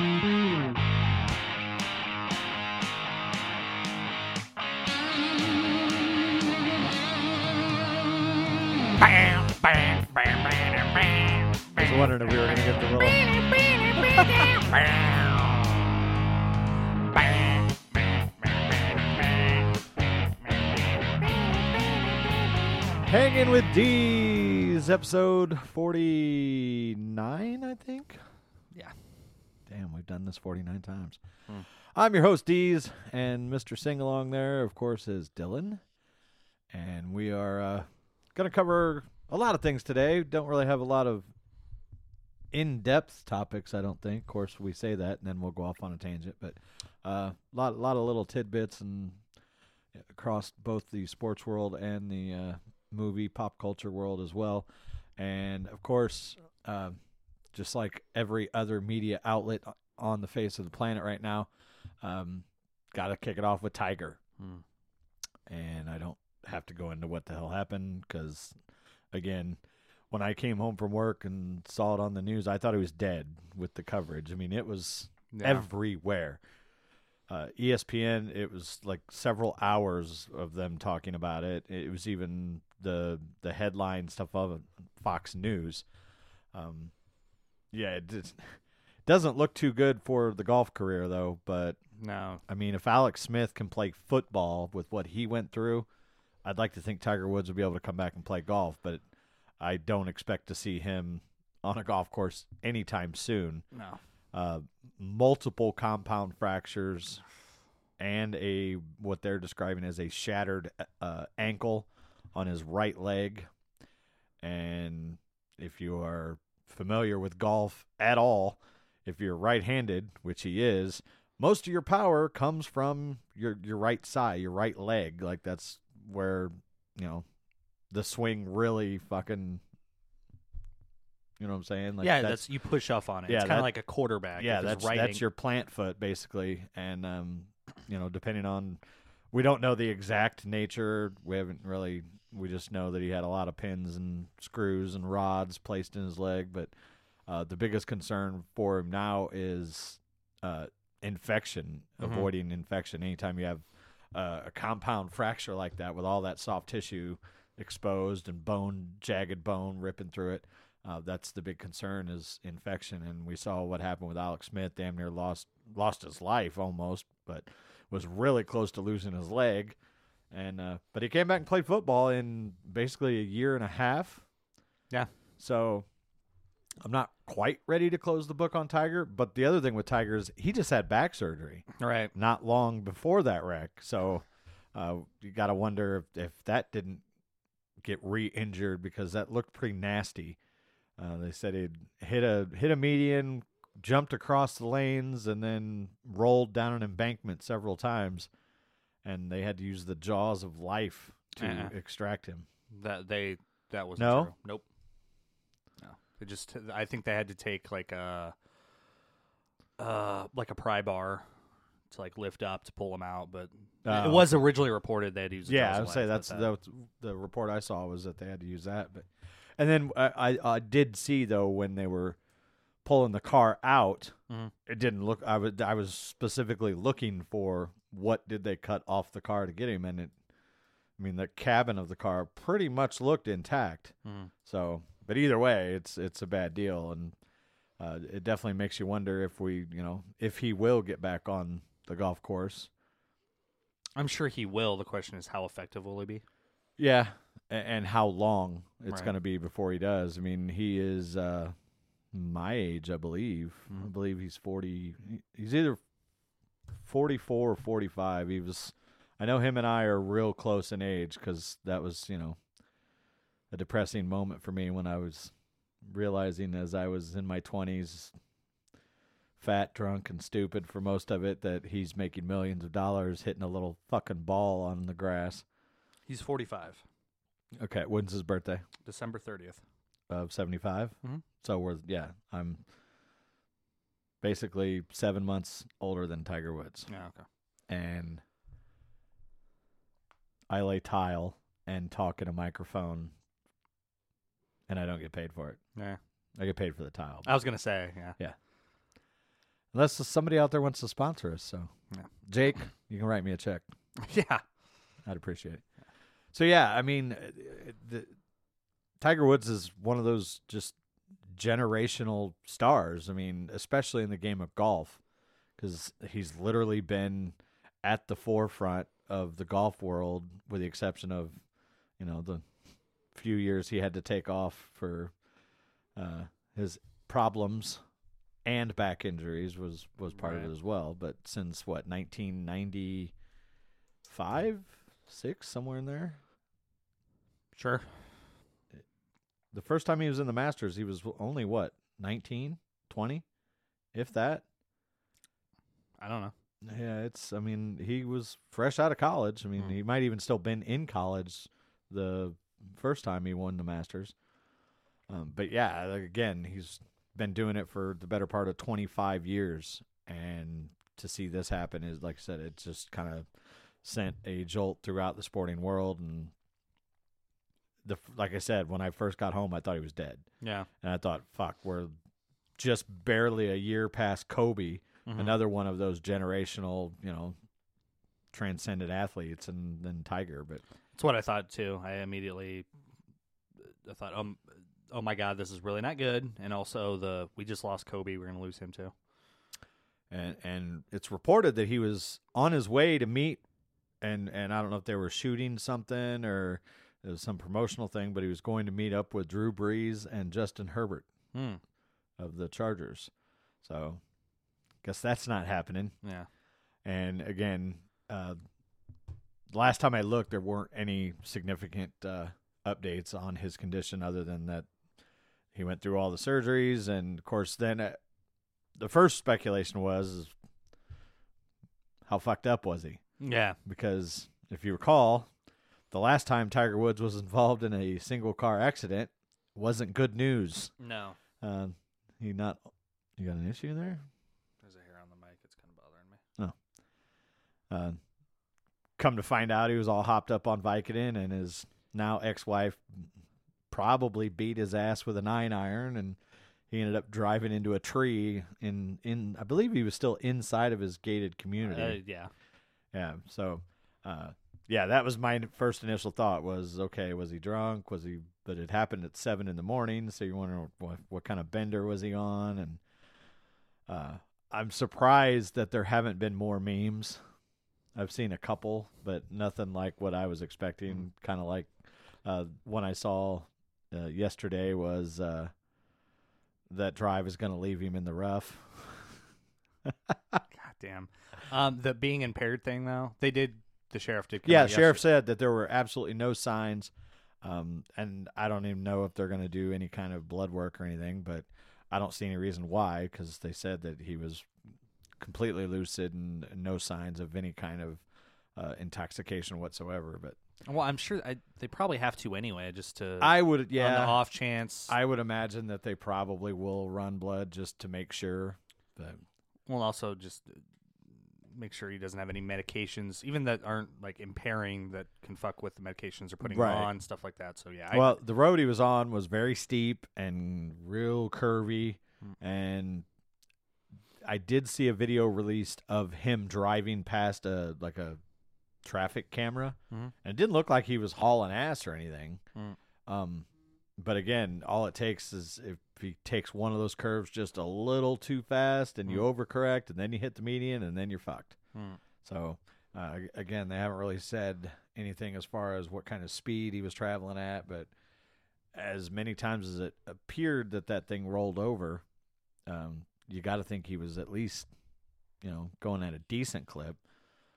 I was wondering if we were going to get the little. Hanging with D's, episode 49, I think. Damn, we've done this 49 times. I'm your host, D's, and Mr. Sing Along there, of course, is Dylan. And we are uh, going to cover a lot of things today. Don't really have a lot of in depth topics, I don't think. Of course, we say that, and then we'll go off on a tangent. But a uh, lot, lot of little tidbits and across both the sports world and the uh, movie pop culture world as well. And of course, uh, just like every other media outlet on the face of the planet right now, um, got to kick it off with Tiger. And I don't have to go into what the hell happened because, again, when I came home from work and saw it on the news, I thought he was dead with the coverage. I mean, it was everywhere. Uh, ESPN, it was like several hours of them talking about it. It was even the the headline stuff of Fox News. Um, yeah, it just, doesn't look too good for the golf career though. But No. I mean, if Alex Smith can play football with what he went through, I'd like to think Tiger Woods would be able to come back and play golf. But I don't expect to see him on a golf course anytime soon No. uh, multiple compound fractures and a what they're describing as a shattered uh, ankle on his right leg. And if you are familiar with golf at all, if you're right-handed, which he is, most of your power comes from your your right side, your right leg. Like that's where you know the swing really fucking. You know what I'm saying? Like yeah, that's, you push off on it. yeah, it's kind of like a quarterback. yeah, that's right that's your plant foot basically, and um, you know, depending on, we don't know the exact nature. We haven't really. We just know that he had a lot of pins and screws and rods placed in his leg. But uh, the biggest concern for him now is uh, infection, Mhm. avoiding infection. Anytime you have uh, a compound fracture like that with all that soft tissue exposed and bone, jagged bone ripping through it, uh, that's the big concern is infection. And we saw what happened with Alex Smith. Damn near lost lost his life almost, but was really close to losing his leg. And uh, but he came back and played football in basically a year and a half. Yeah. So I'm not quite ready to close the book on Tiger. But the other thing with Tiger is he just had back surgery right. not long before that wreck. So uh, you got to wonder if, if that didn't get re-injured because that looked pretty nasty. Uh, they said he'd hit a hit a median, jumped across the lanes, and then rolled down an embankment several times, and they had to use the jaws of life to Uh-uh. extract him. That they that was No? true. Nope. No. They just I think they had to take like a uh like a pry bar to like lift up to pull him out, but Oh. it was originally reported they had to use. Yeah, I would say that's that- the the report I saw was that they had to use that. But and then I I, I did see though when they were pulling the car out, Mhm. it didn't look. I was I was specifically looking for what did they cut off the car to get him, and it. I mean, the cabin of the car pretty much looked intact. Mhm. So, but either way, it's it's a bad deal, and uh, it definitely makes you wonder if we, you know, if he will get back on the golf course. I'm sure he will. The question is how effective will he be? Yeah, and how long it's Right. going to be before he does. I mean, he is uh, my age, I believe. I Mhm. believe he's forty. He's either forty-four or forty-five. He was. I know him and I are real close in age because that was, you know, a depressing moment for me when I was realizing as I was in my twenties, fat, drunk, and stupid for most of it that he's making millions of dollars hitting a little fucking ball on the grass. He's 45, Okay, when's his birthday? December 30th. Of 75? Mhm. So we're, yeah, I'm basically seven months older than Tiger Woods. Yeah, okay. And I lay tile and talk in a microphone and I don't get paid for it. Yeah. I get paid for the tile. I was gonna say, yeah. Yeah. Unless somebody out there wants to sponsor us. So, Yeah. Jake, you can write me a check. yeah. I'd appreciate it. So yeah, I mean, uh, the, Tiger Woods is one of those just generational stars. I mean, especially in the game of golf, because he's literally been at the forefront of the golf world, with the exception of, you know, the few years he had to take off for uh, his problems and back injuries was was part of it as well. But since what 1995, six somewhere in there. Sure. The first time he was in the Masters, he was only what 19, 20, if that. I don't know. Yeah, it's. I mean, he was fresh out of college. I mean, Hmm. he might even still been in college the first time he won the Masters. Um, but yeah, again, he's been doing it for the better part of 25 years, and to see this happen is, like I said, it just kind of sent a jolt throughout the sporting world. And the like I said, when I first got home, I thought he was dead, Yeah. and I thought, fuck, we're just barely a year past Kobe Mhm. another one of those generational, you know, transcendent athletes, and then Tiger. But That's what I thought too. I immediately, I thought, um, oh my god, this is really not good. And also the we just lost Kobe. We're gonna lose him too. and and it's reported that he was on his way to meet, and and I don't know if they were shooting something or it was some promotional thing, but he was going to meet up with Drew Brees and Justin Herbert Hmm. of the Chargers. So, guess that's not happening. Yeah. And again, uh, last time I looked, there weren't any significant uh, updates on his condition other than that he went through all the surgeries. And of course, then uh, the first speculation was how fucked up was he? Yeah. Because if you recall, the last time Tiger Woods was involved in a single car accident wasn't good news. No. Uh, he not. You got an issue there? There's a hair on the mic. It's kind of bothering me. Uh, come to find out, he was all hopped up on Vicodin, and his now ex-wife probably beat his ass with a nine iron, and he ended up driving into a tree in in. I believe he was still inside of his gated community. Uh, yeah. Yeah. So, uh, yeah, that was my first initial thought was, okay, was he drunk? Was he? But it happened at seven in the morning, so you wonder what what kind of bender was he on? And uh, I'm surprised that there haven't been more memes. I've seen a couple, but nothing like what I was expecting. Kind of like uh, one I saw uh, yesterday was uh, that drive is going to leave him in the rough. God damn. Um, the being impaired thing though, they did. The sheriff did. Yeah, sheriff yesterday- said that there were absolutely no signs, um, and I don't even know if they're going to do any kind of blood work or anything. But I don't see any reason why, because they said that he was completely lucid and no signs of any kind of uh, intoxication whatsoever. But Well, I'm sure I, they probably have to anyway, just to. I would, yeah, On the off chance. I would imagine that they probably will run blood just to make sure. But Well, also just make sure he doesn't have any medications, even that aren't like impairing that can fuck with the medications they're putting Right. on, stuff like that. So yeah, I, well, the road he was on was very steep and real curvy, Mm. and I did see a video released of him driving past a like a traffic camera, Mhm. and it didn't look like he was hauling ass or anything. Mm. Um, but again, all it takes is if he takes one of those curves just a little too fast, and you overcorrect, and then you hit the median, and then you're fucked. Mm. So uh, again, they haven't really said anything as far as what kind of speed he was traveling at, but as many times as it appeared that that thing rolled over, um, you got to think he was at least, you know, going at a decent clip.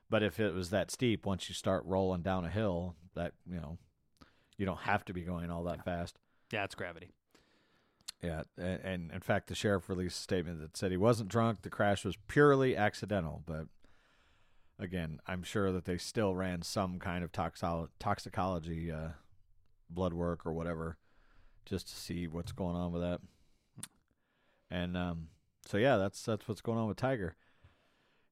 But if it was that steep, once you start rolling down a hill, that you know, you don't have to be going all that fast. yeah, it's gravity. Yeah, and, and in fact, the sheriff released a statement that said he wasn't drunk. The crash was purely accidental. But again, I'm sure that they still ran some kind of toxolo- toxicology uh, blood work or whatever, just to see what's going on with that. And um, so yeah, that's that's what's going on with Tiger.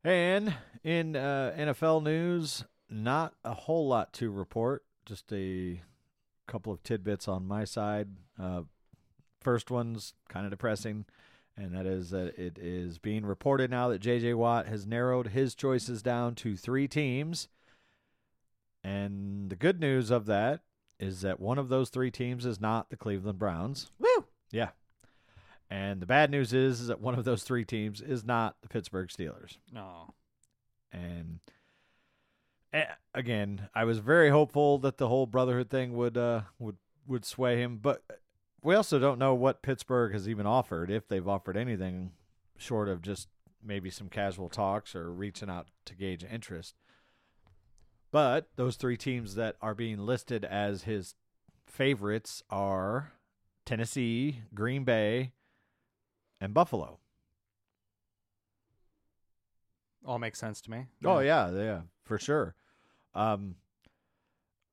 And in uh, NFL news, not a whole lot to report. Just a couple of tidbits on my side. Uh, first one's kind of depressing, and that is that it is being reported now that J.J. Watt has narrowed his choices down to three teams. And the good news of that is that one of those three teams is not the Cleveland Browns. Woo! Yeah. And the bad news is, is that one of those three teams is not the Pittsburgh Steelers. No. And eh, again, I was very hopeful that the whole brotherhood thing would uh, would would sway him, but we also don't know what Pittsburgh has even offered, if they've offered anything short of just maybe some casual talks or reaching out to gauge interest. But those three teams that are being listed as his favorites are Tennessee, Green Bay, and Buffalo. All makes sense to me. Oh yeah, yeah, for sure. Um,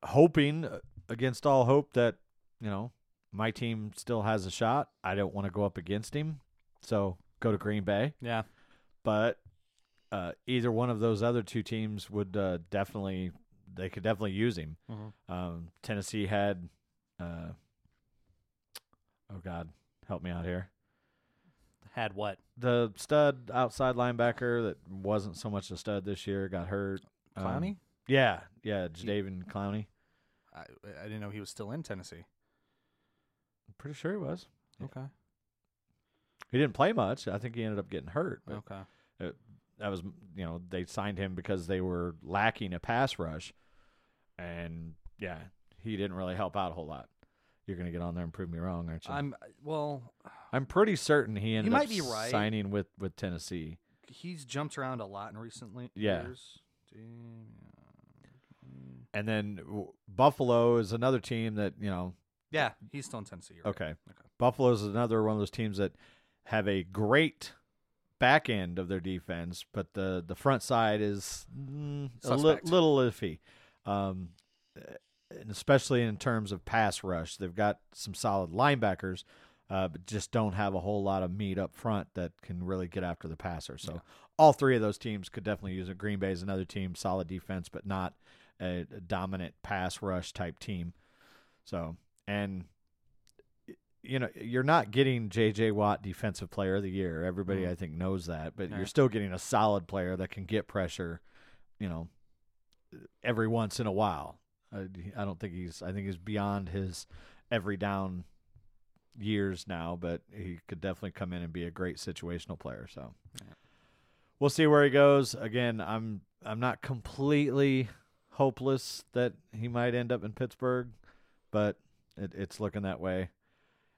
hoping uh, against all hope that you know my team still has a shot. I don't want to go up against him, so go to Green Bay. Yeah. But uh, either one of those other two teams would uh, definitely they could definitely use him. Mhm. Um, Tennessee had, uh, oh God, help me out here. Had what? The stud outside linebacker that wasn't so much a stud this year got hurt. Um, Clowney? yeah, yeah, Jadeveon Clowney. I, I didn't know he was still in Tennessee. Pretty sure he was. Yeah. Okay. He didn't play much. I think he ended up getting hurt. Okay. that was, you know, they signed him because they were lacking a pass rush, and yeah, he didn't really help out a whole lot. You're gonna get on there and prove me wrong, aren't you? I'm well. I'm pretty certain he ended might up be right. signing with with Tennessee. He's jumped around a lot in recently Yeah. years. And then Buffalo is another team that you know. Yeah, he's still in Tennessee. right. Okay, Okay. Buffalo is another one of those teams that have a great back end of their defense, but the the front side is mm, a li- Suspect. little iffy, um, and especially in terms of pass rush. They've got some solid linebackers, uh, but just don't have a whole lot of meat up front that can really get after the passer. So all three of those teams could definitely use it. Green Bay is another team, solid defense, but not a, a dominant pass rush type team. So and you know, you're not getting J.J. Watt Defensive Player of the Year. Everybody, Mm. I think, knows that. But Yeah. you're still getting a solid player that can get pressure, you know, every once in a while. I, I don't think he's. I think he's beyond his every down years now, but he could definitely come in and be a great situational player. So Yeah. we'll see where he goes. Again, I'm I'm not completely hopeless that he might end up in Pittsburgh, but it, it's looking that way.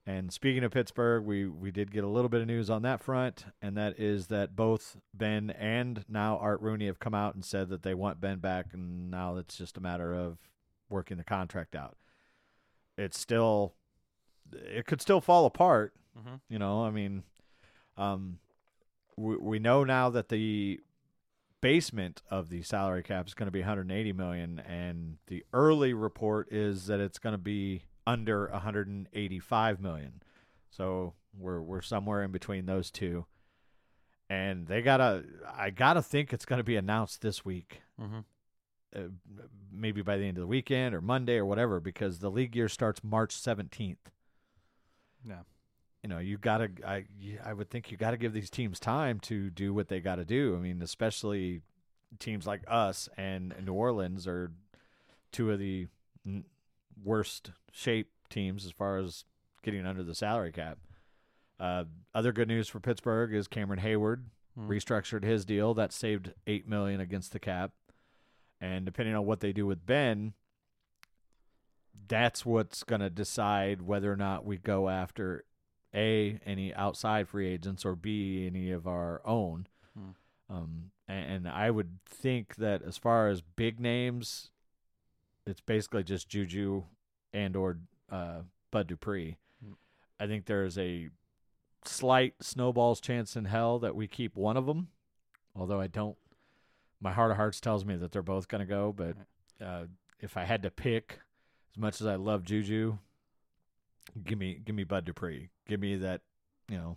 And speaking of Pittsburgh, we, we did get a little bit of news on that front, and that is that both Ben and now Art Rooney have come out and said that they want Ben back, and now it's just a matter of working the contract out. It's still, it could still fall apart. Mhm. You know, I mean, um, we we know now that the basement of the salary cap is going to be 180 million, and the early report is that it's going to be under 185 million. So we're we're somewhere in between those two. And they gotta, I gotta think it's going to be announced this week, Mhm. uh, maybe by the end of the weekend or Monday or whatever, because the league year starts March 17th. Yeah. You know, you gotta, I, I would think you gotta give these teams time to do what they gotta do. I mean, especially teams like us and New Orleans are two of the worst shape teams as far as getting under the salary cap. Uh, other good news for Pittsburgh is Cameron Heyward Hmm. restructured his deal. That saved eight million against the cap. And depending on what they do with Ben, that's what's going to decide whether or not we go after a any outside free agents or b any of our own. Hmm. Um, and, and I would think that as far as big names, it's basically just Juju and or uh, Bud Dupree. Hmm. I think there's a slight snowball's chance in hell that we keep one of them. Although I don't, my heart of hearts tells me that they're both going to go. But uh, if I had to pick, as much as I love Juju, give me give me Bud Dupree. Give me that. You know,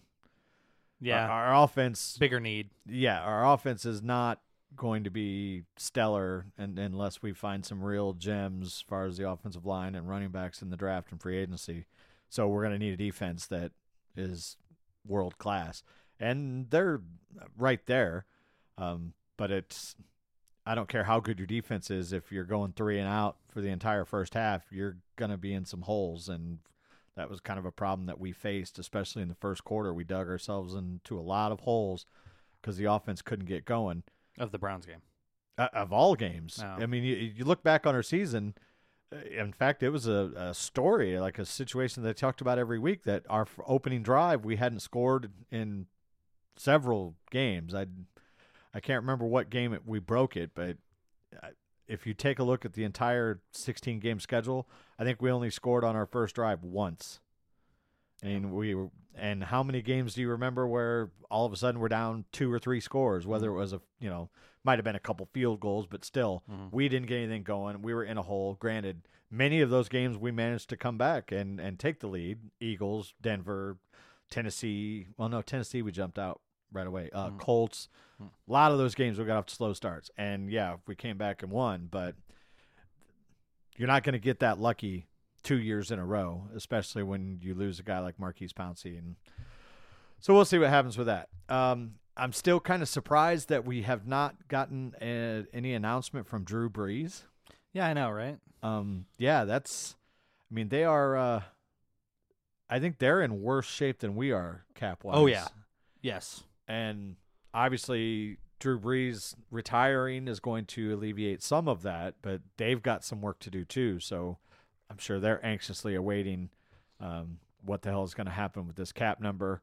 Yeah, our, our offense. bigger need. Yeah, our offense is not going to be stellar and, unless we find some real gems as far as the offensive line and running backs in the draft and free agency. So we're going to need a defense that is world class, and they're right there. Um, but it's I don't care how good your defense is if you're going three and out for the entire first half, you're going to be in some holes, and that was kind of a problem that we faced, especially in the first quarter. We dug ourselves into a lot of holes because the offense couldn't get going Of the Browns game. uh, of all games. No. I mean, you, you look back on our season. uh, In fact, it was a, a story, like a situation that I talked about every week. That our opening drive, we hadn't scored in several games. I I can't remember what game it, we broke it, but uh, if you take a look at the entire 16 game schedule, I think we only scored on our first drive once. And we were, and how many games do you remember where all of a sudden we're down two or three scores? Whether it was a you know might have been a couple field goals, but still Mhm. we didn't get anything going. We were in a hole. Granted, many of those games we managed to come back and and take the lead. Eagles, Denver, Tennessee. Well, no, Tennessee we jumped out right away. Uh, Mm. Colts. Mm. A lot of those games we got off to slow starts, and yeah, we came back and won. But you're not going to get that lucky two years in a row, especially when you lose a guy like Maurkice Pouncey. And so we'll see what happens with that. Um, I'm still kind of surprised that we have not gotten a, any announcement from Drew Brees. Yeah, I know, right? Um, yeah, that's. I mean, they are. Uh, I think they're in worse shape than we are cap wise. Oh, yeah. Yes. and obviously Drew Brees retiring is going to alleviate some of that, but they've got some work to do too. So I'm sure they're anxiously awaiting um, what the hell is going to happen with this cap number.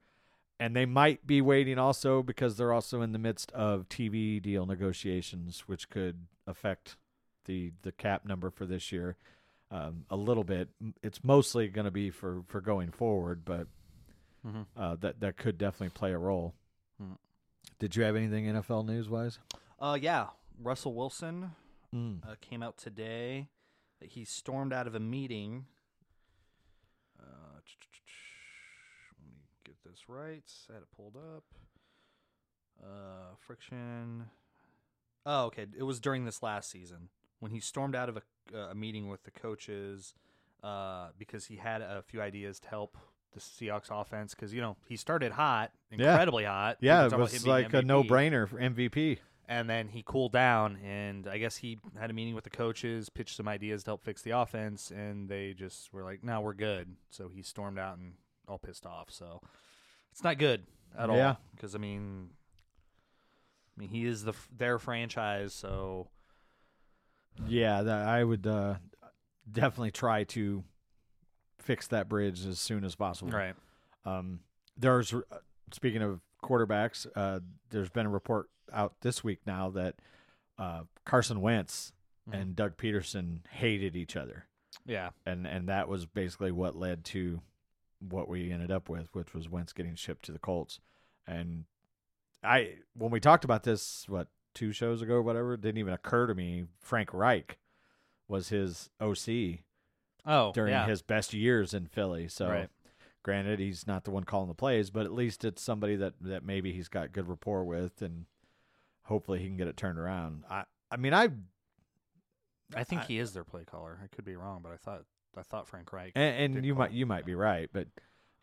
And they might be waiting also because they're also in the midst of TV deal negotiations, which could affect the the cap number for this year um, a little bit. It's mostly going to be for for going forward, but Mhm. uh, that that could definitely play a role. Hmm. Did you have anything NFL news wise? Uh, yeah. Russell Wilson Mm. uh, came out today that he stormed out of a meeting. Uh, let me get this right. I had it pulled up. Uh, friction. Oh, okay. It was during this last season when he stormed out of a, uh, a meeting with the coaches uh, because he had a few ideas to help the Seahawks offense. Because you know he started hot, Yeah. incredibly hot. Yeah, were it was him being like a no brainer for MVP. And then he cooled down and i guess he had a meeting with the coaches pitched some ideas to help fix the offense and they just were like no we're good so he stormed out and all pissed off so it's not good at all. Yeah. all because i mean i mean he is the their franchise so Yeah, that I would uh, definitely try to fix that bridge as soon as possible. right Um, there's uh, speaking of quarterbacks, uh, there's been a report out this week now that uh, Carson Wentz Mhm. and Doug Pederson hated each other, yeah and and that was basically what led to what we ended up with, which was Wentz getting shipped to the Colts. And I, when we talked about this, what two shows ago, or whatever, it didn't even occur to me. Frank Reich was his OC oh during yeah. his best years in Philly. So, Right. Granted, he's not the one calling the plays, but at least it's somebody that that maybe he's got good rapport with, and hopefully he can get it turned around. I, I mean, I i think I- he is their play caller i could be wrong but i thought i thought frank reich and, and you might you might be right, but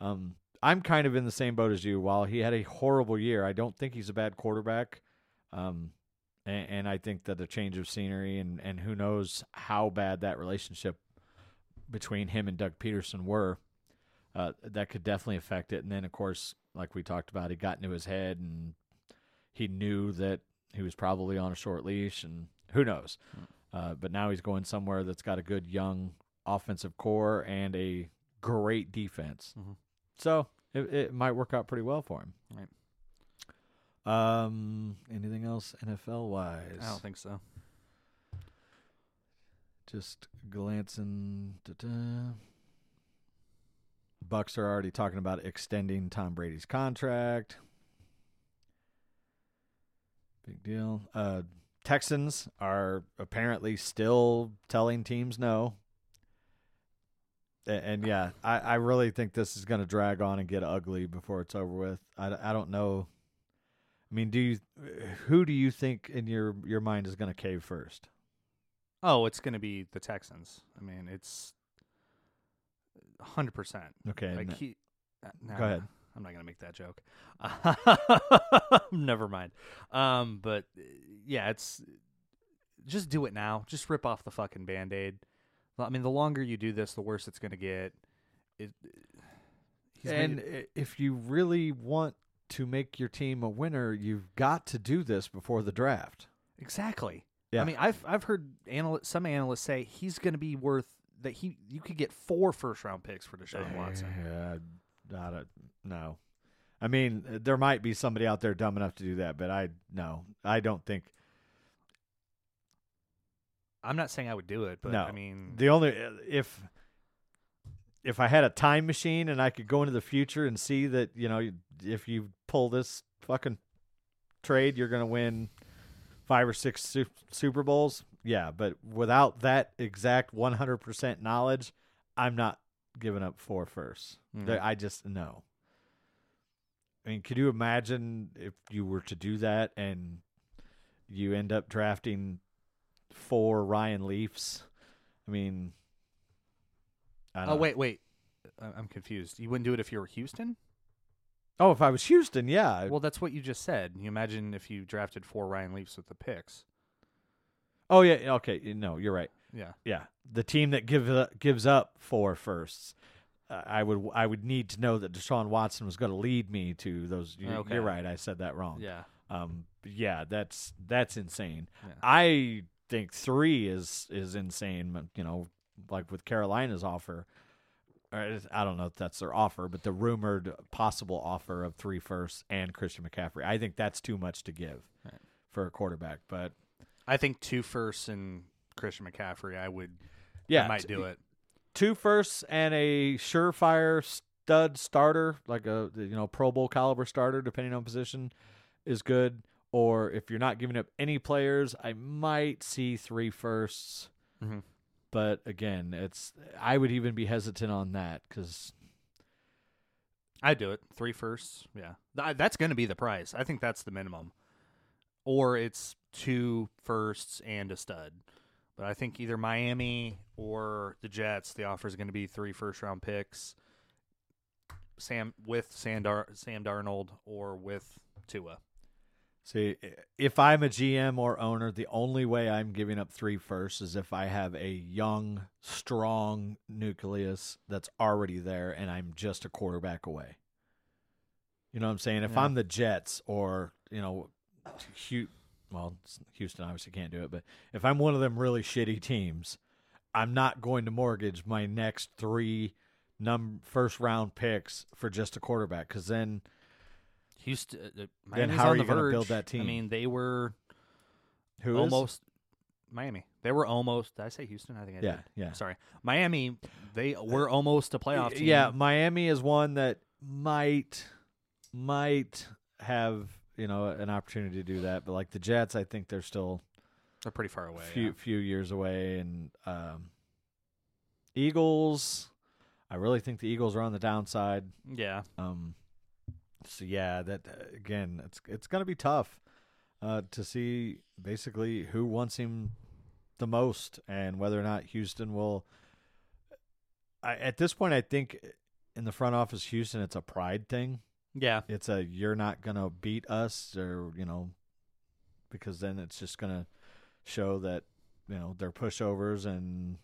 um, I'm kind of in the same boat as you. While he had a horrible year, I don't think he's a bad quarterback. Um, and, and I think that the change of scenery and and who knows how bad that relationship between him and Doug Pederson were, uh, that could definitely affect it. And then of course, like we talked about, he got into his head and he knew that he was probably on a short leash, and who knows. Uh, but now he's going somewhere that's got a good young offensive core and a great defense. Mhm. So it, it might work out pretty well for him. Right. Um, anything else NFL wise? i don't think so Just glancing. Da-da. Bucks are already talking about extending Tom Brady's contract. Big deal. Uh, Texans are apparently still telling teams no. A- And, yeah, I, I really think this is going to drag on and get ugly before it's over with. I, I don't know. I mean, do you who do you think in your your mind is going to cave first? Oh, it's going to be the Texans. I mean, it's hundred percent. Okay, Like n- he. uh, nah, ahead. I'm not gonna make that joke. Never mind. Um, but yeah, it's just do it now. Just rip off the fucking band aid. I mean, the longer you do this, the worse it's gonna get. It. And made- if you really want to make your team a winner, you've got to do this before the draft. exactly. Yeah. I mean, I've I've heard anal- some analysts say he's gonna be worth that he you could get four first round picks for Deshaun Watson. Yeah, not a, no. I mean, there might be somebody out there dumb enough to do that, but I no, I don't think. I'm not saying I would do it, but no, I mean, the only uh, if if I had a time machine and I could go into the future and see that you know if you pull this fucking trade, you're gonna win five or six su- Super Bowls. Yeah, but without that exact 100% knowledge, I'm not giving up four firsts. Mhm. I just no. I mean, could you imagine if you were to do that and you end up drafting four Ryan Leafs? I mean, I don't oh know. wait, wait, I'm confused. You wouldn't do it if you were Houston? Oh, if I was Houston, yeah. Well, that's what you just said. You imagine if you drafted four Ryan Leafs with the picks. Oh, yeah. Okay. No, you're right. Yeah. Yeah, the team that gives up, gives up four firsts. Uh, I would I would need to know that Deshaun Watson was going to lead me to those. You, Okay. You're right. I said that wrong. Yeah. Um. Yeah. That's that's insane. Yeah. I think three is is insane. but, You know, like with Carolina's offer. I don't know if that's their offer, but the rumored possible offer of three firsts and Christian McCaffrey. I think that's too much to give Right. for a quarterback. But I think two firsts and Christian McCaffrey. I would. yeah, I might do it. two firsts and a surefire stud starter, like a you know Pro Bowl caliber starter, depending on position, is good. Or if you're not giving up any players, I might see three firsts. Mhm. But again, it's I would even be hesitant on that because I'd do it. Three firsts. Yeah. Th- that's going to be the price. I think that's the minimum. Or it's two firsts and a stud. But I think either Miami or the Jets, the offer is going to be three first round picks. Sam with Sam, Dar- Sam Darnold or with Tua. see if I'm a GM or owner, the only way I'm giving up three firsts is if I have a young, strong nucleus that's already there and I'm just a quarterback away. You know what I'm saying? If Yeah. I'm the Jets or, you know, well, Houston obviously can't do it, but if I'm one of them really shitty teams, I'm not going to mortgage my next three num first round picks for just a quarterback because then Houston. Uh, uh, Miami's how are the you gonna build that team? I mean, they were who is? almost Miami. They were almost. Did I say Houston? I think I Yeah, did. yeah. Sorry, Miami. They were almost a playoff team. Yeah, Miami is one that might might have you know an opportunity to do that, but like the Jets, I think they're still they're pretty far away. few yeah. few years away, and um, Eagles. I really think the Eagles are on the downside. Yeah. Um, so yeah, that again, it's it's gonna be tough uh, to see basically who wants him the most and whether or not Houston will. I, at this point, I think in the front office, Houston, it's a pride thing. Yeah. It's a you're not gonna beat us, or you know, because then it's just gonna show that you know they're pushovers and.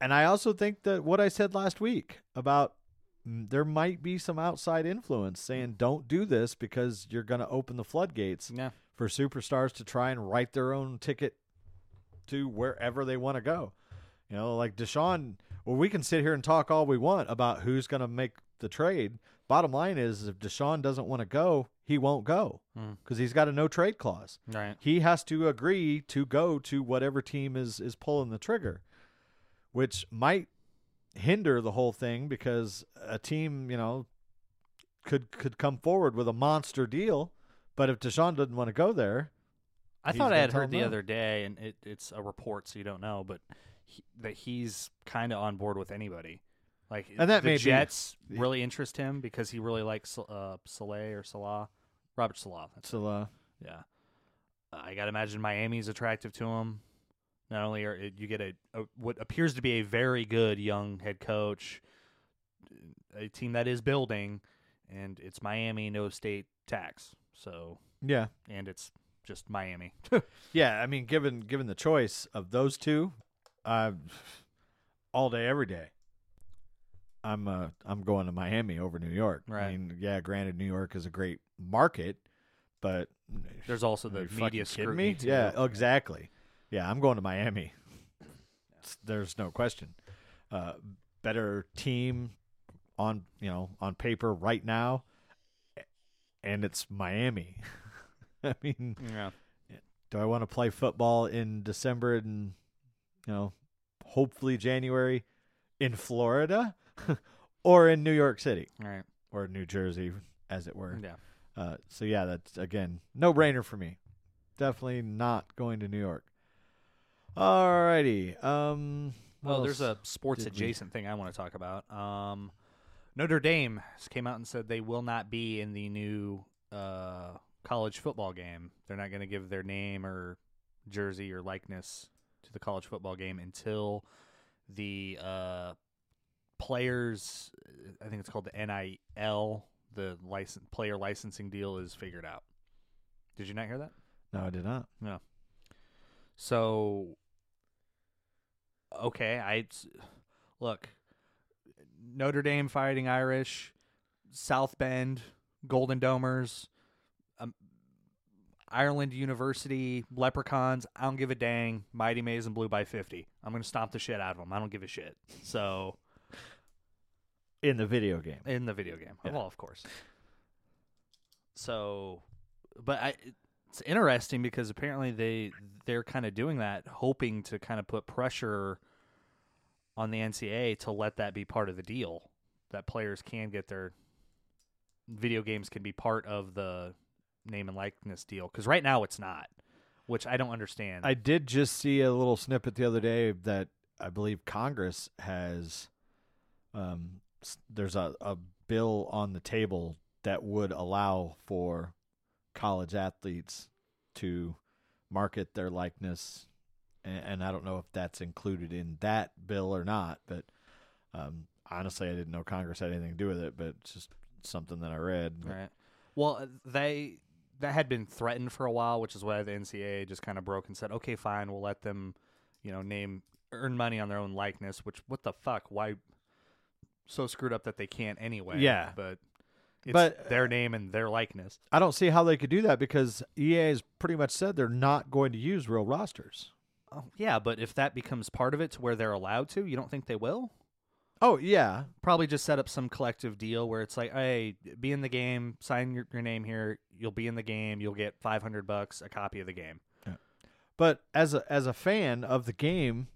And I also think that what I said last week about mm, there might be some outside influence saying don't do this because you're going to open the floodgates Yeah. for superstars to try and write their own ticket to wherever they want to go. You know, like Deshaun, well, we can sit here and talk all we want about who's going to make the trade. Bottom line is, if Deshaun doesn't want to go, he won't go Mm. because he's got a no trade clause. Right. He has to agree to go to whatever team is is pulling the trigger, which might hinder the whole thing because a team, you know, could could come forward with a monster deal. But if Deshaun doesn't want to go there, I thought I had heard the no. other day, and it, it's a report, so you don't know, but he, that he's kind of on board with anybody. Like And that the may be- Jets really interest him because he really likes uh, Saleh or Salah, Robert Salah. That's uh, yeah. I gotta imagine Miami's attractive to him. Not only are you get a, a what appears to be a very good young head coach, a team that is building, and it's Miami, no state tax. So yeah, and it's just Miami. yeah. I mean, given given the choice of those two, uh, all day, every day, I'm uh, I'm going to Miami over New York. Right. I mean, yeah. Granted, New York is a great market, but There's also the media scrutiny. Yeah, oh, exactly. Yeah, I'm going to Miami. There's no question. Uh, better team on you know on paper right now, and it's Miami. I mean, Yeah. do I want to play football in December and you know hopefully January in Florida or in New York City All right. or New Jersey, as it were? Yeah. Uh, so yeah, that's again no brainer for me. Definitely not going to New York. Alrighty. Um. Well, there's a sports did we- adjacent thing I want to talk about. Um, Notre Dame s- came out and said they will not be in the new uh, college football game. They're not going to give their name or jersey or likeness to the college football game until the uh, players. I think it's called the NIL, the license player licensing deal, is figured out. Did you not hear that? No, I did not. No so, okay, I look. Notre Dame Fighting Irish, South Bend, Golden Domers, um, Ireland University, Leprechauns. I don't give a dang. Mighty Maize and Blue by fifty. I'm gonna stomp the shit out of them. I don't give a shit. So In the video game. in the video game, Yeah. well, of course. So, but I, it's interesting because apparently they they're kind of doing that, hoping to kind of put pressure on the NCAA to let that be part of the deal, that players can get their video games can be part of the name and likeness deal. Because right now it's not, which I don't understand. I did just see a little snippet the other day that I believe Congress has. Um, there's a, a bill on the table that would allow for college athletes to market their likeness, and, and I don't know if that's included in that bill or not. But um, honestly, I didn't know Congress had anything to do with it. But it's just something that I read. Right. Well, uh, they that had been threatened for a while, which is why the NCAA just kind of broke and said, "Okay, fine, we'll let them, you know, name earn money on their own likeness." Which what the fuck? Why so screwed up that they can't anyway? Yeah. but it's But, uh, their name and their likeness. I don't see how they could do that because EA has pretty much said they're not going to use real rosters. Oh, yeah, but if that becomes part of it to where they're allowed to, you don't think they will? Oh yeah, Probably just set up some collective deal where it's like, hey, be in the game, sign your, your name here. You'll be in the game. You'll get five hundred bucks, a copy of the game. but as a as a fan of the game,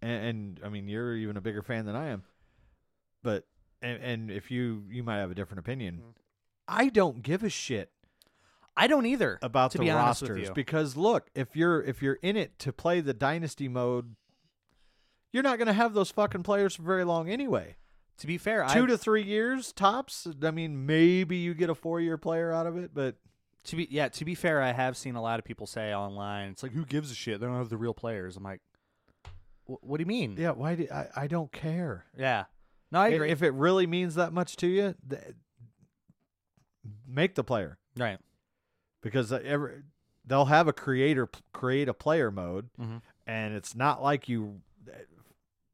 and, and I mean you're even a bigger fan than I am, but and, and if you you might have a different opinion, mm-hmm. I don't give a shit I don't either about to the be honest with rosters you. because look, if you're if you're in it to play the dynasty mode, you're not going to have those fucking players for very long anyway. To be fair, Two I, to three years tops. I mean, maybe you get a four year player out of it, but to be yeah, to be fair, I have seen a lot of people say online, it's like, who gives a shit? They don't have the real players. I'm like, "Wh- what do you mean? yeah, why do I? I don't care. Yeah. No, I agree. If it really means that much to you, th- make the player right. because uh, every, they'll have a creator create a player mode, Mhm. and it's not like you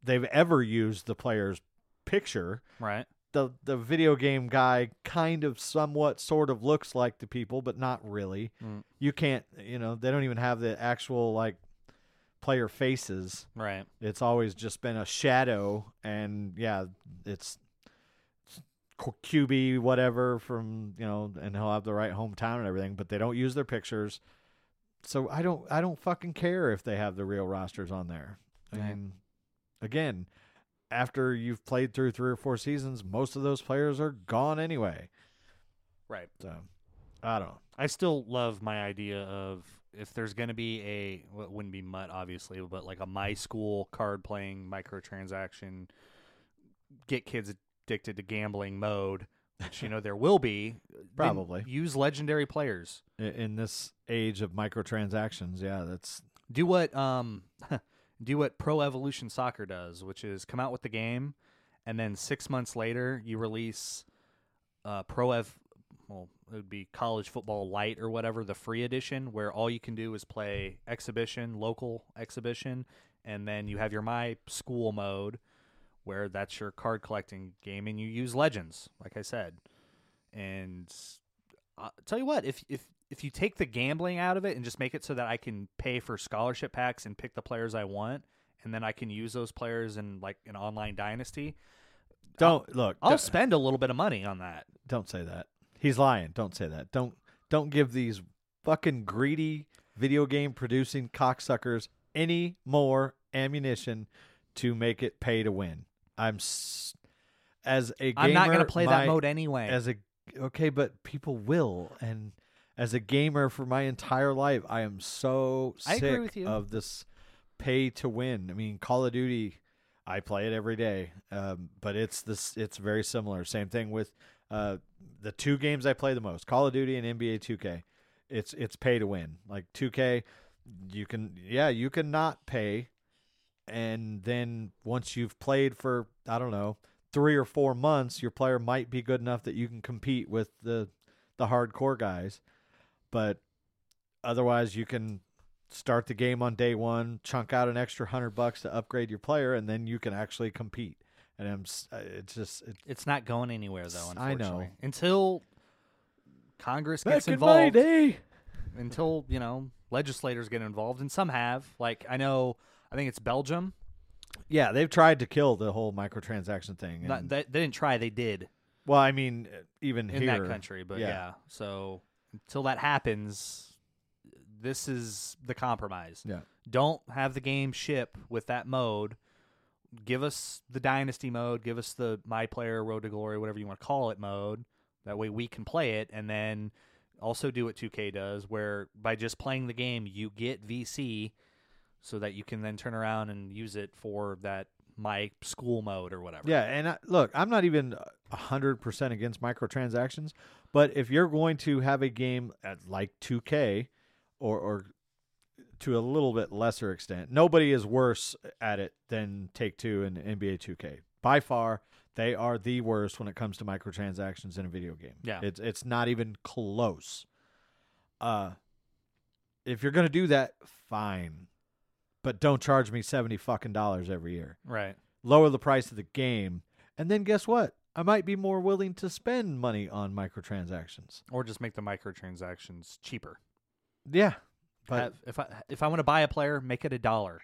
they've ever used the player's picture. Right. The the video game guy kind of somewhat sort of looks like the people, but not really. Mm. You can't, you know, they don't even have the actual like player faces. Right. It's always just been a shadow, and yeah, it's Q- QB whatever from you know, and he'll have the right hometown and everything, but they don't use their pictures. So I don't, I don't fucking care if they have the real rosters on there. I Right. mean, again, after you've played through three or four seasons, most of those players are gone anyway. Right. So I don't know. I still love my idea of if there's going to be a well, it wouldn't be MUT obviously, but like a my school card playing microtransaction, get kids addicted to gambling mode, which you know there will be. Probably. use legendary players. In this age of microtransactions, yeah, that's Do what um do what Pro Evolution Soccer does, which is come out with the game, and then six months later you release uh, Pro Ev. Well, it would be College Football Light or whatever, the free edition, where all you can do is play exhibition, local exhibition, and then you have your My School mode, where that's your card collecting game, and you use Legends, like I said. And uh, tell you what, if if if you take the gambling out of it and just make it so that I can pay for scholarship packs and pick the players I want, and then I can use those players in like an online dynasty, don't look. I'll don't- spend a little bit of money on that. Don't say that. He's lying. Don't say that. Don't don't give these fucking greedy video game producing cocksuckers any more ammunition to make it pay to win. I'm s- as a gamer, I'm not going to play my- that mode anyway. as a okay, but people will and as a gamer for my entire life, I am so I sick agree with you. of this pay to win. I mean, Call of Duty, I play it every day, um, but it's this. It's very similar. Same thing with uh, the two games I play the most: Call of Duty and NBA 2K. It's it's pay to win. Like 2K, you can yeah you can not pay, and then once you've played for I don't know three or four months, your player might be good enough that you can compete with the the hardcore guys. But otherwise, you can start the game on day one, chunk out an extra hundred bucks to upgrade your player, and then you can actually compete. And I'm, uh, it's just it, it's not going anywhere though. I know. Until Congress back gets in involved. day. until you know legislators get involved, and some have. Like I know, I think it's Belgium. Yeah, they've tried to kill the whole microtransaction thing. Not, they, they didn't try; they did well, I mean, uh, even in here, that country. But yeah. yeah. so until that happens, this is the compromise. Yeah. Don't have the game ship with that mode. Give us the dynasty mode. Give us the my player road to glory, whatever you want to call it, mode. That way we can play it, and then also do what 2K does, where by just playing the game you get VC, so that you can then turn around and use it for that my school mode or whatever. Yeah, and I, look, I'm not even a hundred percent against microtransactions, but if you're going to have a game at like 2K, or or to a little bit lesser extent, nobody is worse at it than Take Two and NBA 2K. By far, they are the worst when it comes to microtransactions in a video game. Yeah. it's it's not even close. Uh, if you're gonna do that, fine, but don't charge me seventy fucking dollars every year Right. lower the price of the game, and then guess what? I might be more willing to spend money on microtransactions. Or just make the microtransactions cheaper. Yeah, but if I if I want to buy a player, make it a dollar.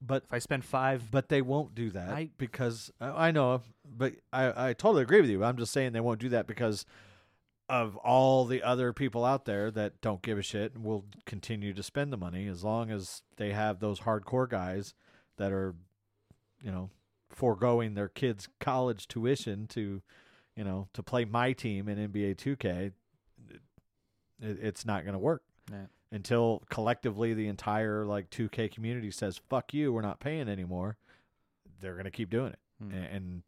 but If I spend five, but they won't do that I- because I I know, but I I totally agree with you. I'm just saying they won't do that because of all the other people out there that don't give a shit and will continue to spend the money as long as they have those hardcore guys that are, you know, foregoing their kids' college tuition to, you know, to play my team in NBA 2K. It, it's not going to work Yeah. Until collectively the entire like 2K community says "fuck you," we're not paying anymore. They're going to keep doing it, Hmm. And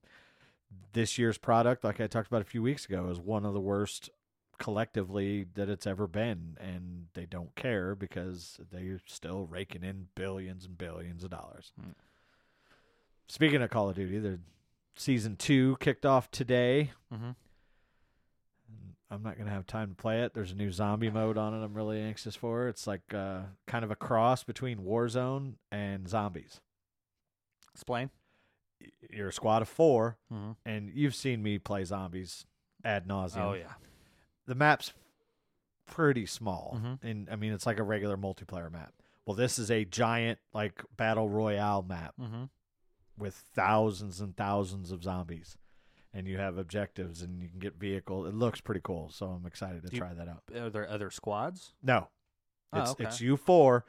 this year's product, like I talked about a few weeks ago, is one of the worst collectively that it's ever been, and they don't care because they're still raking in billions and billions of dollars. Hmm. Speaking of Call of Duty, the season two kicked off today. Mhm. I'm not gonna have time to play it. There's a new zombie mode on it. I'm really anxious for. It's like uh, kind of a cross between Warzone and zombies. explain. You're a squad of 4 Mm-hmm. and you've seen me play zombies ad nauseum. Oh yeah. the map's pretty small, Mhm. and I mean it's like a regular multiplayer map. Well, this is a giant like battle royale map Mm-hmm. with thousands and thousands of zombies, and you have objectives and you can get vehicle. It looks pretty cool, so I'm excited to you- try that out. Are there other squads? No, Oh, it's okay. it's you four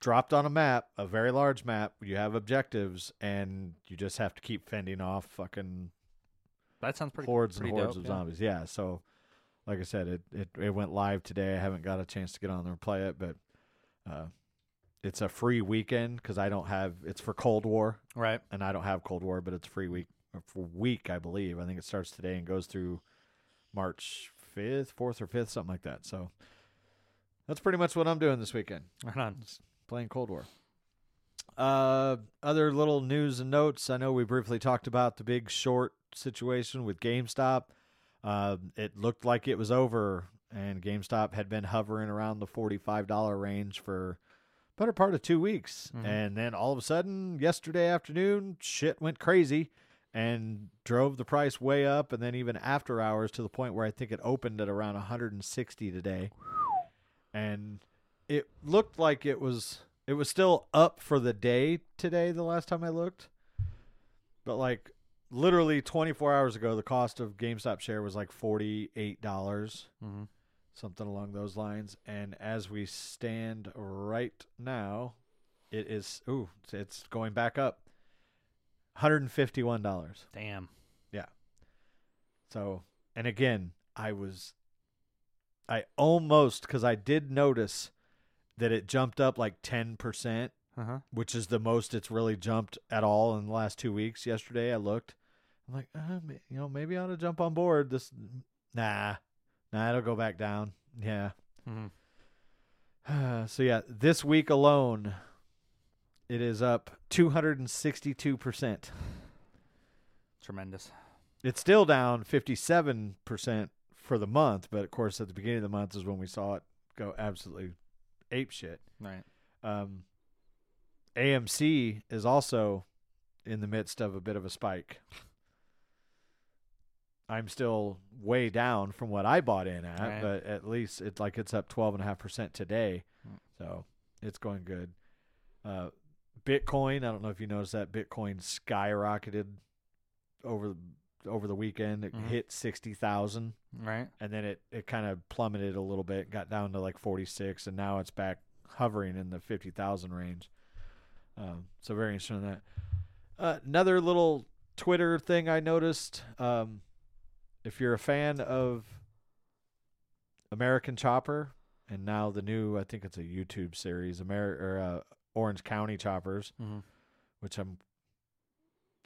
dropped on a map, a very large map. You have objectives, and you just have to keep fending off fucking That sounds pretty hordes pretty and hordes dope, of yeah. zombies. Yeah. So, like I said, it, it it went live today. I haven't got a chance to get on there and play it, but uh, it's a free weekend because I don't have. It's for Cold War, Right. and I don't have Cold War, but it's free week week, I believe. I think it starts today and goes through March fifth, fourth or fifth, something like that. So that's pretty much what I'm doing this weekend, Right on. playing Cold War. Uh, other little news and notes. I know we briefly talked about the big short situation with GameStop. Uh, it looked like it was over, and GameStop had been hovering around the forty-five dollar range for better part of two weeks, Mhm. and then all of a sudden, yesterday afternoon, shit went crazy and drove the price way up, and then even after hours to the point where I think it opened at around 160 today, and it looked like it was it was still up for the day today. The last time I looked, but like literally 24 hours ago, the cost of GameStop share was like 48 dollars Mm-hmm. something along those lines. And as we stand right now, it is ooh, it's- it's going back up. Hundred and fifty-one dollars. Damn. Yeah. So, and again, I was, I almost because I did notice that it jumped up like ten percent, Uh huh. which is the most it's really jumped at all in the last two weeks. Yesterday, I looked, I'm like, uh, you know, maybe I ought to jump on board. This, nah, nah, it'll go back down. Yeah. Mm-hmm. so yeah, this week alone, it is up 262%. Tremendous. It's still down 57% for the month, but of course at the beginning of the month is when we saw it go absolutely ape shit. Right. Um, AMC is also in the midst of a bit of a spike. I'm still way down from what I bought in at, Right. but at least it's like it's up 12.5% today. Mm. So it's going good. Uh, Bitcoin, I don't know if you noticed that Bitcoin skyrocketed over over the weekend. It Mhm. hit 60,000 Right. and then it, it kind of plummeted a little bit, got down to like 46, and now it's back hovering in the 50,000 range. Um, so very interesting on that. Uh, another little Twitter thing I noticed. Um, if you're a fan of American Chopper, and now the new, I think it's a YouTube series, Amer- or uh, Orange County Choppers, Mm-hmm. which I'm.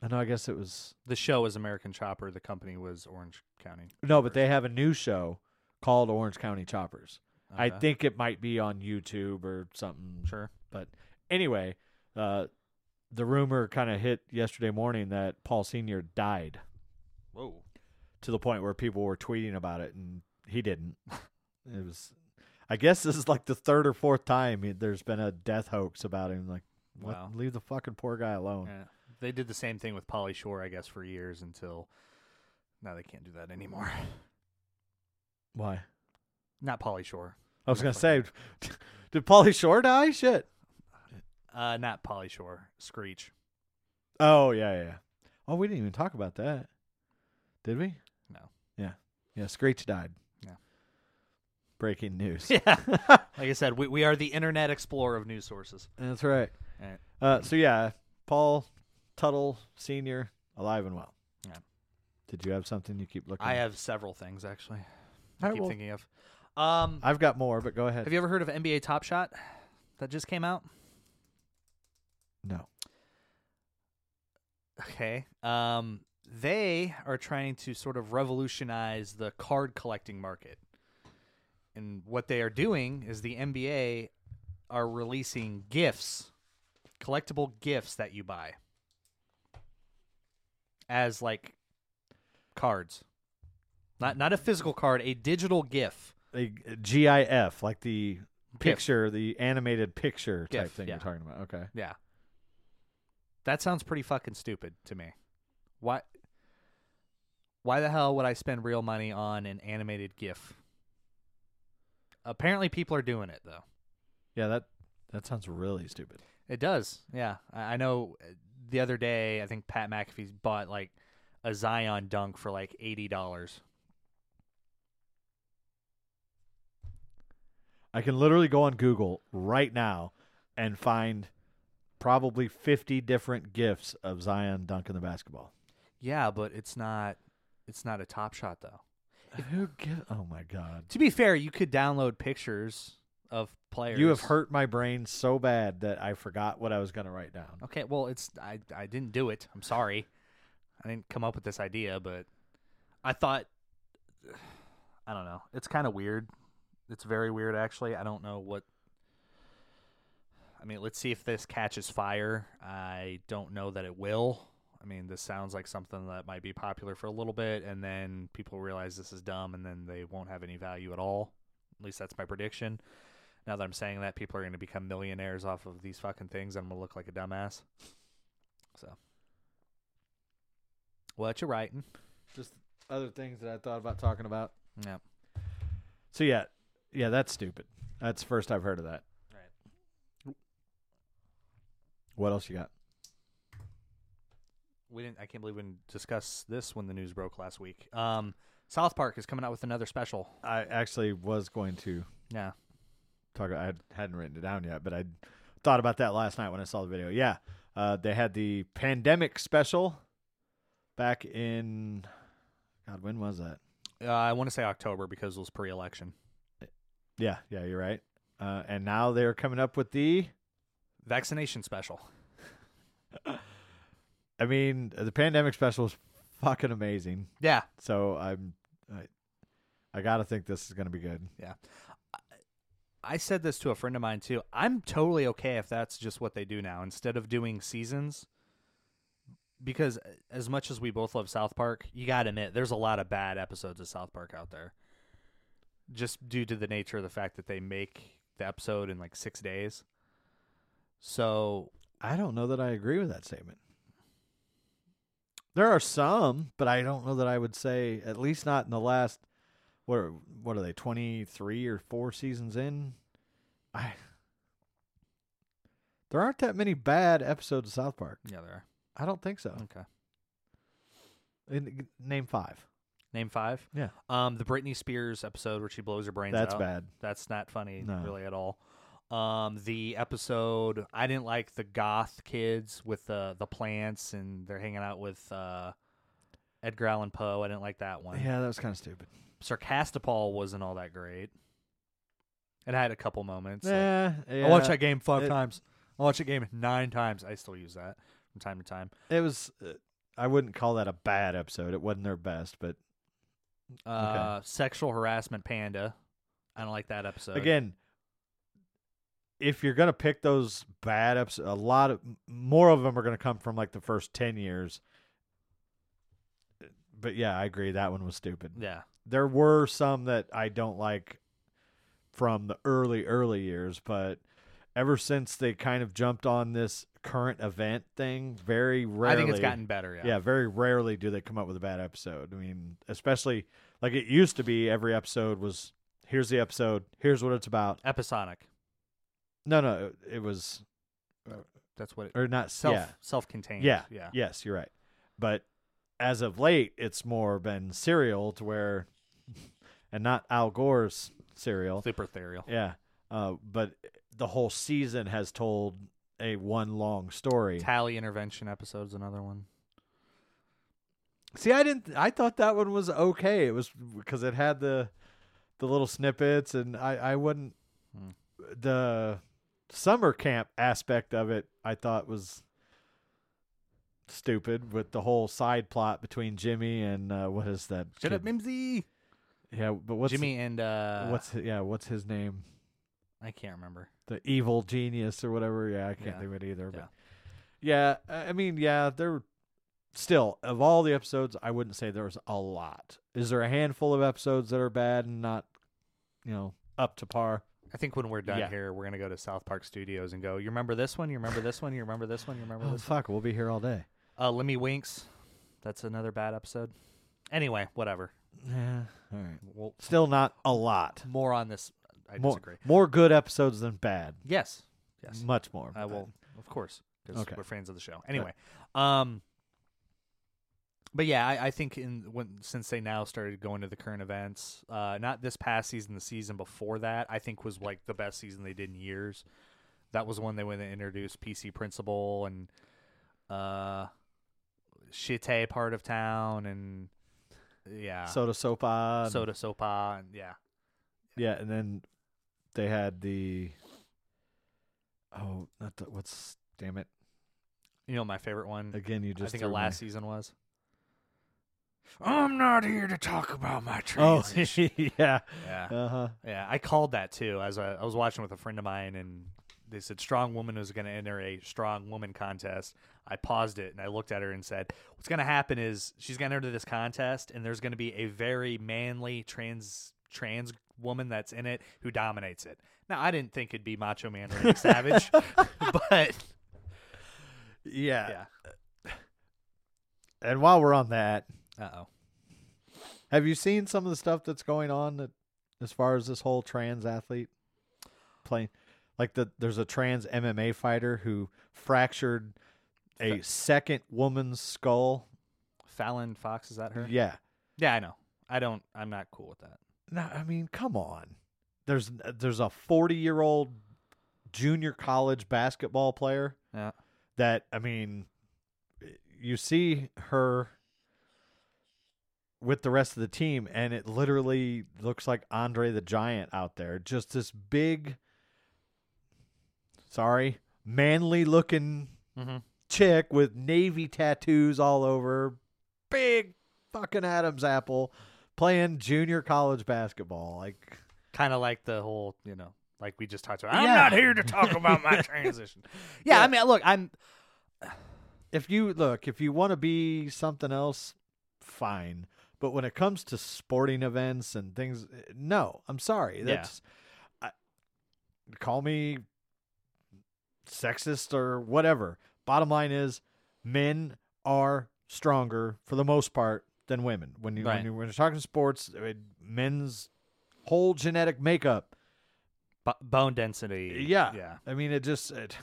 I know. I guess it was The show was American Chopper. The company was Orange County. no, but they have a new show called Orange County Choppers. I think it might be on YouTube or something. Sure. But anyway, uh, the rumor kind of hit yesterday morning that Paul Senior died Whoa. to the point where people were tweeting about it, and he didn't. it was, I guess, this is like the third or fourth time he- there's been a death hoax about him. Like, what? Wow. leave the fucking poor guy alone. Yeah. They did the same thing with Pauly Shore, I guess, for years until now they can't do that anymore. Why? Not Pauly Shore. I was gonna say, did Pauly Shore die? Shit. Uh, not Pauly Shore. Screech. Oh yeah. yeah. Oh, we didn't even talk about that, did we? No. Yeah, yeah. Screech died. Breaking news. Yeah. like I said, we we are the internet explorer of news sources. That's right. Uh, so yeah, Paul Teutul Senior, alive and well. Yeah. Did you have something you keep looking? I have several things actually. I keep well- thinking of. Um, I've got more, but go ahead. have you ever heard of NBA Top Shot? That just came out. No. Okay. Um, they are trying to sort of revolutionize the card collecting market. And what they are doing is the NBA are releasing gifts, collectible gifts that you buy as like cards. Not not a physical card, a digital GIF. A GIF, like the picture, the animated picture type GIF, thing yeah. you're talking about. Okay. Yeah. That sounds pretty fucking stupid to me. Why Why the hell would I spend real money on an animated GIF? Apparently people are doing it though. Yeah, that that sounds really stupid. It does. Yeah. I, I know uh, the other day I think Pat McAfee's bought like a Zion dunk for like $80. I can literally go on Google right now and find probably 50 different gifs of Zion dunking the basketball. Yeah, but it's not. It's not a top shot though. Who give? Oh my God! To be fair, you could download pictures of players. You have hurt my brain so bad that I forgot what I was going to write down. Okay, well, it's I I didn't do it. I'm sorry. I didn't come up with this idea, but I thought I don't know. It's kind of weird. It's very weird actually. I don't know what I mean, let's see if this catches fire. I don't know that it will. I mean, this sounds like something that might be popular for a little bit and then people realize this is dumb and then they won't have any value at all. At least that's my prediction. Now that I'm saying that, people are going to become millionaires off of these fucking things and I'm going to look like a dumbass. So, what you writing? Just other things that I thought about talking about. Yeah. So yeah, yeah, that's stupid. That's first I've heard of that. Right. What else you got? We didn't. I can't believe we didn't discuss this when the news broke last week. Um, South Park is coming out with another special. I actually was going to Yeah. talk. I hadn't written it down yet, but I thought about that last night when I saw the video. Yeah, uh, they had the pandemic special back in. God, when was that? Uh, I want to say October because it was pre-election. Yeah, yeah, you're right. Uh, and now they're coming up with the. Vaccination special. I mean, the pandemic special is fucking amazing. Yeah. So I'm, I, I gotta think this is gonna be good. Yeah. I- I said this to a friend of mine too. I'm totally okay if that's just what they do now instead of doing seasons. Because uh, as much as we both love South Park, you got to admit there's a lot of bad episodes of South Park out there. Just due to the nature of the fact that they make the episode in like 6 days. So, I don't know that I agree with that statement. There are some, but I don't know that I would say at least not in the last what are, what are they 23 or 4 seasons in? I There aren't that many bad episodes of South Park. yeah, there are. I don't think so. Okay. In, name 5. Name 5. Yeah. Um the Britney Spears episode where she blows her brains That's out. bad. That's not funny No. really at all. Um, the episode I didn't like the goth kids with the the plants and they're hanging out with uh, Edgar Allan Poe. I didn't like that one. Yeah, that was kind of stupid. Sarcastaball wasn't all that great. It had a couple moments. like- Yeah, I watched that game five It- times. I watched that game nine times. I still use that from time to time. It was. Uh, I wouldn't call that a bad episode. It wasn't their best, but Uh, Sexual harassment panda. I don't like that episode. again, if you're gonna pick those bad episodes, a lot of more of them are gonna come from like the first ten years. But yeah, I agree. That one was stupid. Yeah. There were some that I don't like from the early early years, but ever since they kind of jumped on this current event thing, very rarely. I think it's gotten better. Yeah. Yeah, very rarely do they come up with a bad episode. I mean, especially like it used to be every episode was here's the episode, here's what it's about. Episodic. No, no, it was That's what it. or not Self yeah. self-contained. Yeah. Yeah. Yes, you're right. But as of late, it's more been serial to where and not Al Gore's serial. Super serial. Yeah. Uh, but the whole season has told a one long story. Tally intervention episode's another one. See, I didn't. I thought that one was okay. It was because it had the the little snippets, and I I wouldn't Hmm. the summer camp aspect of it. I thought was stupid with the whole side plot between Jimmy and uh, what is that? Shut up. Mimsy. Yeah, but what's Jimmy and uh, what's yeah what's his name? I can't remember. The evil genius or whatever. Yeah, I can't Yeah. think of it either. Yeah. But yeah, I I mean, yeah, there. Still, of all the episodes, I wouldn't say there was a lot. Is there a handful of episodes that are bad and not, you know, up to par? I think when we're done Yeah. here, we're gonna go to South Park Studios and go. You remember this one? You remember this one? You remember this one? You remember Oh this? fuck, we'll be here all day. Uh, Lemmiwinks. That's another bad episode. Anyway, whatever. Yeah, all right. Well, Still not a lot. more on this. I More, disagree. more good episodes than bad. Yes. Yes. Much more. I will, of course, because Okay. we're fans of the show. Anyway, um, but yeah, I, I think in when since they now started going to the current events, uh, not this past season, the season before that, I think was like the best season they did in years. That was when they went they introduced PC Principal and uh, Shite part of town and yeah, SoDoSoPa. and- SoDoSoPa and yeah. Yeah, and then they had the oh, not the, what's damn it You know my favorite one. again. You I just think threw the me. last season was. I'm not here to talk about my Oh, transition. yeah. yeah, Uh huh. yeah. I called that too. As I, I was watching with a friend of mine, and they said strong woman was going to enter a strong woman contest. I paused it and I looked at her and said, "What's going to happen is she's going to enter this contest, and there's going to be a very manly trans trans woman that's in it who dominates it." Now, I didn't think it'd be Macho Man Randy Savage, but Yeah. yeah. And while we're on that, Uh oh. have you seen some of the stuff that's going on that, as far as this whole trans athlete playing? Like the there's a trans MMA fighter who fractured a second woman's skull. Fallon Fox is that her? Yeah. Yeah, I know. I don't. I'm not cool with that. No, I mean, come on. There's there's a 40 year old junior college basketball player Yeah. that I mean, you see her with the rest of the team, and it literally looks like Andre the Giant out there. Just this big, sorry, manly looking Mm-hmm. chick with navy tattoos all over, big fucking Adam's apple, playing junior college basketball. Like, Kind of like the whole, you know, like we just talked about. I'm Yeah. not here to talk about my transition. Yeah, I mean, look, I'm. if you look, if you want to be something else, fine. But when it comes to sporting events and things, no, I'm sorry. Yeah. That's I, call me sexist or whatever. Bottom line is, men are stronger for the most part than women. When you Right. when, you, when you're talking sports, uh, men's whole genetic makeup. b- bone density. Yeah, Yeah. I mean, it just it,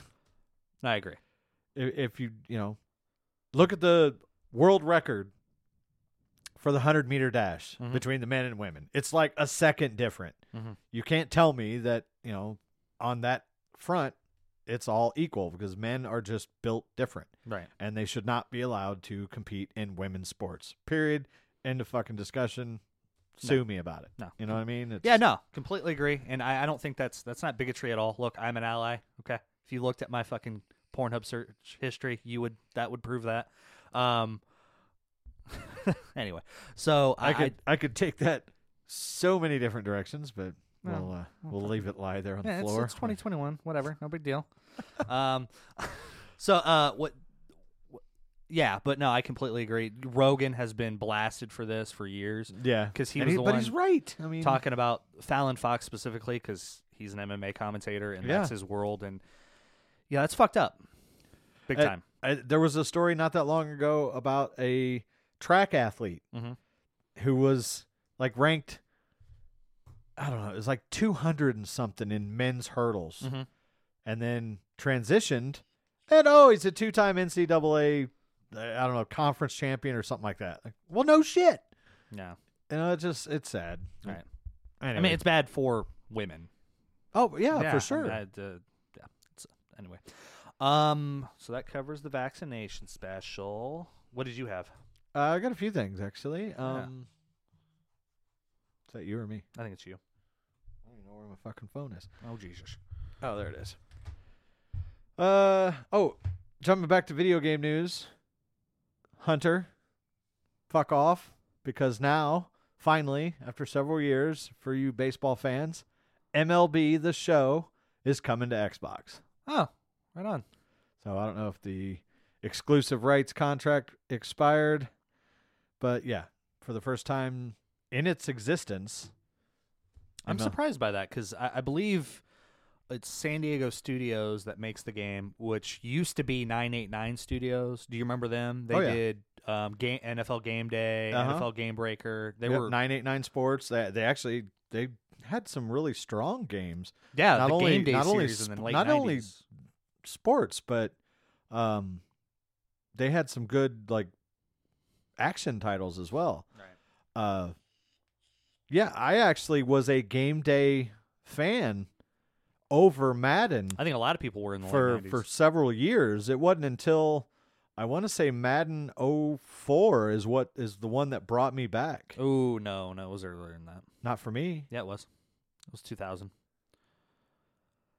I agree. if, if you you know look at the world record for the 100 meter dash Mhm. between the men and women it's like a second different Mhm. you can't tell me that you know on that front it's all equal because men are just built different Right. and they should not be allowed to compete in women's sports period end of fucking discussion sue me about it No. you know what i mean it's, Yeah, no, completely agree, and I, I don't think that's that's not bigotry at all. Look, I'm an ally. Okay, if you looked at my fucking Pornhub search history, you would that would prove that. Um. anyway, so I, could I could take that so many different directions, but Well, we'll uh, we'll leave it lie there on Yeah, the floor. it's 2021. Whatever, no big deal. um, so uh, what? Yeah, but no, I completely agree. Rogan has been blasted for this for years, Yeah, because he And was the but he's right. I mean, talking about Fallon Fox specifically because he's an MMA commentator and Yeah. that's his world. And yeah, that's fucked up, big Uh, time. I, there was a story not that long ago about a track athlete Mhm. who was like ranked. I don't know. It was like two hundred and something in men's hurdles, Mhm. and then transitioned, and oh, he's a two-time NCAA, uh, I don't know, conference champion or something like that. Like, well, no shit. Yeah, You know, it's just it's sad. right. Anyway. I mean, it's bad for women. oh yeah, I for mean, sure. uh, yeah. It's, anyway, um, so that covers the vaccination special. What did you have? Uh, I got a few things actually. Um, Is that you or me? I think it's you. I don't even know where my fucking phone is. Oh Jesus. Oh, there it is. Uh oh, jumping back to video game news. Hunter, fuck off because now, finally, after several years, for you baseball fans, MLB the Show is coming to Xbox. Oh, right on. So I don't know if the exclusive rights contract expired, but yeah, for the first time in its existence, I'm surprised by that because I, I believe it's San Diego Studios that makes the game, which used to be 989 Studios. Do you remember them? They Oh, yeah. did um, game, NFL Game Day, Uh-huh. NFL Game Breaker. They Yep, were 989 Sports. They they actually they had some really strong games. yeah, not the only- Game Day not only series in the sp- not 90s. only sports, but um, they had some good like action titles as well. Right. Uh, yeah, I actually was a game day fan over Madden I think a lot of people were in the for late 90s. for several years. It wasn't until I want to say Madden 04 is what is the one that brought me back. Oh no, no, it was earlier than that. Not for me. Yeah, it was. It was 2000.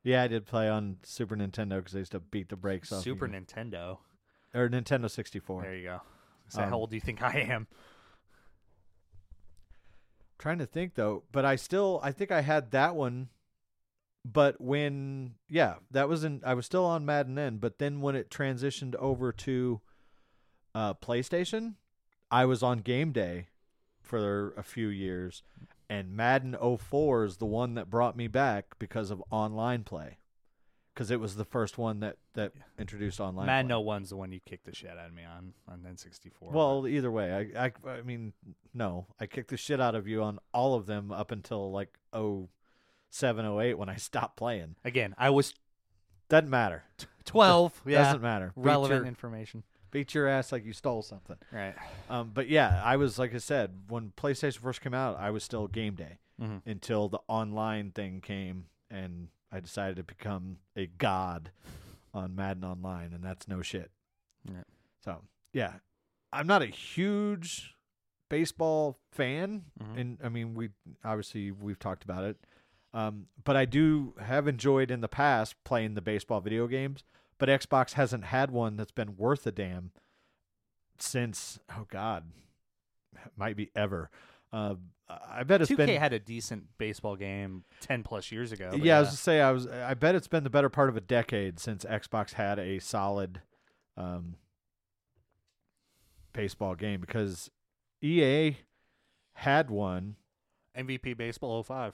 Yeah, I did play on Super Nintendo because I used to beat the brakes off. Super. Nintendo. or Nintendo 64. There you go. So Um, how old do you think I am? Trying to think though, but I still I think I had that one. But when yeah, that was in I was still on Madden then, but then when it transitioned over to uh PlayStation, I was on Game Day for a few years and Madden 04 is the one that brought me back because of online play. Cuz it was the first one that that introduced online Madden play. No One's the one you kicked the shit out of me on on N64. Well, either way, I, I I mean, no, I kicked the shit out of you on all of them up until like oh seven oh eight when I stopped playing. again, I was Doesn't matter. 12. yeah, Doesn't matter. Relevant your, information. beat your ass like you stole something. Right. Um, but yeah, I was like I said when PlayStation first came out, I was still game day Mhm. until the online thing came, and I decided to become a god on Madden Online, and that's no shit. Yeah. So yeah, I'm not a huge baseball fan, Mhm. and I mean we obviously we've talked about it, um, but I do have enjoyed in the past playing the baseball video games. But Xbox hasn't had one that's been worth a damn since oh god, might be ever. Uh, I bet it's 2K been had a decent baseball game 10 plus years ago. but yeah, I was to say I was. I bet it's been the better part of a decade since Xbox had a solid um, baseball game because EA had one. MVP Baseball 05.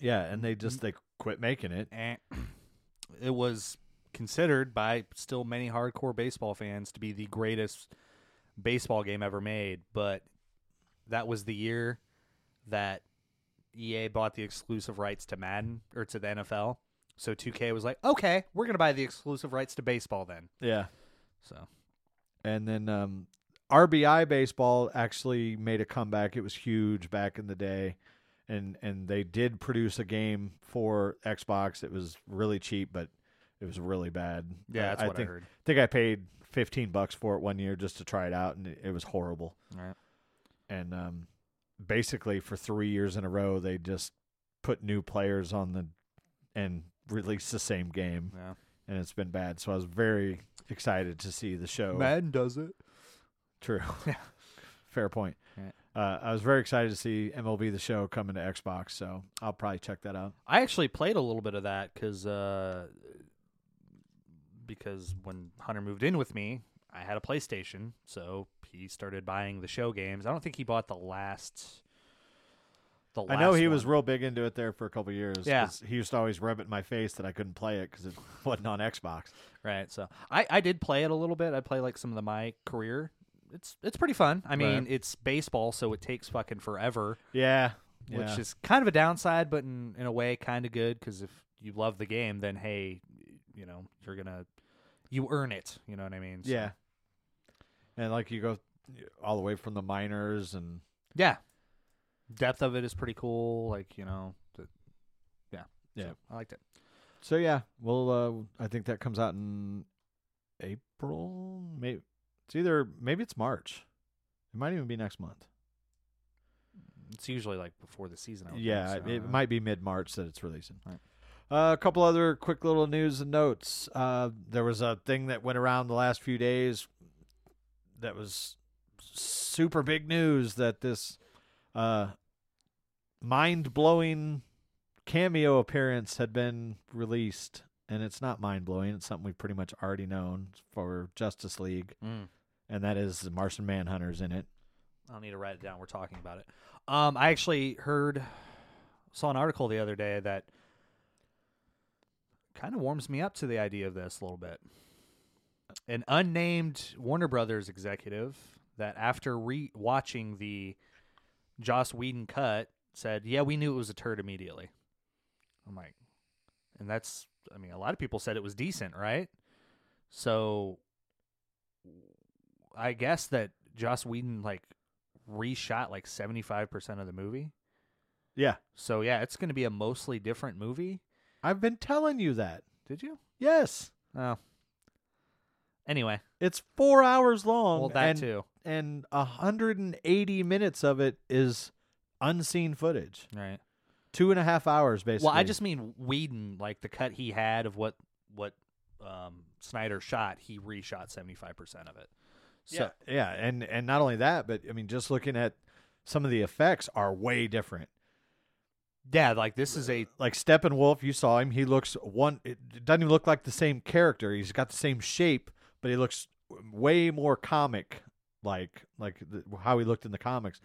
Yeah, and they just they quit making it. And it was considered by still many hardcore baseball fans to be the greatest baseball game ever made, but that was the year that EA bought the exclusive rights to Madden or to the NFL. So 2K was like, "Okay, we're going to buy the exclusive rights to baseball then." Yeah, So, and then um, RBI baseball actually made a comeback. It was huge back in the day, and and they did produce a game for Xbox. It was really cheap, but it was really bad. yeah, that's I what think, I heard. I think I paid fifteen bucks for it one year just to try it out, and it, it was horrible. All right. And um, basically, for three years in a row, they just put new players on the and released the same game, Yeah. and it's been bad. So I was very excited to see the show. Madden does it. True. Yeah. Fair point. Right. Uh, I was very excited to see MLB the Show coming to Xbox, so I'll probably check that out. I actually played a little bit of that because uh, because when Hunter moved in with me, I had a PlayStation, so he started buying the show games. I don't think he bought the last. The I know last he was real big into it there for a couple years. Yeah. He used to always rub it in my face that I couldn't play it because it wasn't on Xbox. right. So I I did play it a little bit. I play like some of the my career. It's it's pretty fun. I mean, Right. it's baseball, so it takes fucking forever, Yeah. which yeah. is kind of a downside, but in in a way, kind of good because if you love the game, then hey, you know you're gonna you earn it. You know what I mean? So- Yeah. And like you go all the way from the minors and Yeah. Depth of it is pretty cool. Like, you know, the, yeah. Yeah. So, I liked it. so yeah, well uh I think that comes out in April. Maybe it's either maybe it's March. It might even be next month. It's usually like before the season. I would Yeah, think, so, it uh, might be mid March that it's releasing. Right. Uh, a couple other quick little news and notes. Uh, there was a thing that went around the last few days that was super big news that this uh, mind blowing cameo appearance had been released. And it's not mind blowing, it's something we've pretty much already known for Justice League, Mm. and that is the Martian Manhunter's in it. I don't need to write it down. We're talking about it. Um, I actually heard, saw an article the other day that kind of warms me up to the idea of this a little bit. An unnamed Warner Brothers executive that after re- watching the Joss Whedon cut said, "Yeah, we knew it was a turd immediately." I'm like, and that's, I mean, a lot of people said it was decent, right? So, I guess that Joss Whedon like reshot like 75% of the movie. Yeah. So yeah, it's going to be a mostly different movie. I've been telling you that. Did you? Yes. Oh. Anyway, It's four hours long. well, that and, too. And 180 minutes of it is unseen footage. Right. Two and a half hours, basically. Well, I just mean Whedon, like the cut he had of what what um, Snyder shot, he reshot seventy five percent of it. So yeah, yeah, and and not only that, but I mean, just looking at some of the effects are way different. Yeah, like this is a Like Steppenwolf, you saw him. He looks one. It doesn't even look like the same character. He's got the same shape, but he looks way more comic, like like the, how he looked in the comics.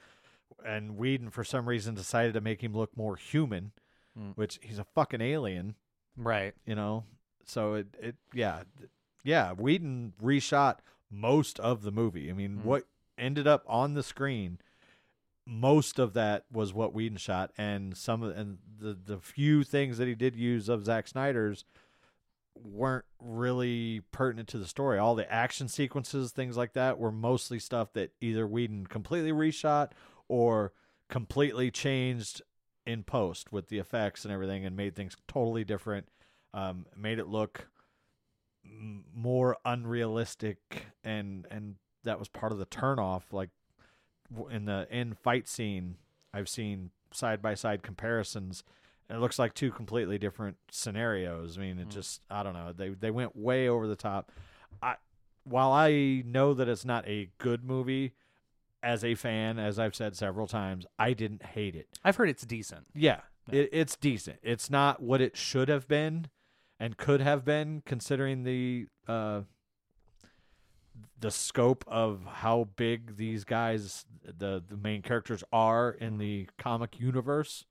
And Whedon, for some reason, decided to make him look more human, Mm. which he's a fucking alien, right. you know. So it it yeah yeah Whedon reshot most of the movie. I mean, Mhm. what ended up on the screen, most of that was what Whedon shot, and some of and the the few things that he did use of Zack Snyder's weren't really pertinent to the story. All the action sequences, things like that, were mostly stuff that either Whedon completely reshot or completely changed in post with the effects and everything, and made things totally different. Um, made it look more unrealistic, and and that was part of the turnoff. Like in the end fight scene, I've seen side by side comparisons. and It looks like two completely different scenarios. I mean, it Mm. just I don't know. They they went way over the top. I while I know that it's not a good movie, as a fan, as I've said several times, I didn't hate it. I've heard it's decent. Yeah, Yeah. It, it's decent. It's not what it should have been and could have been, considering the uh, the scope of how big these guys, the the main characters, are in the comic universe.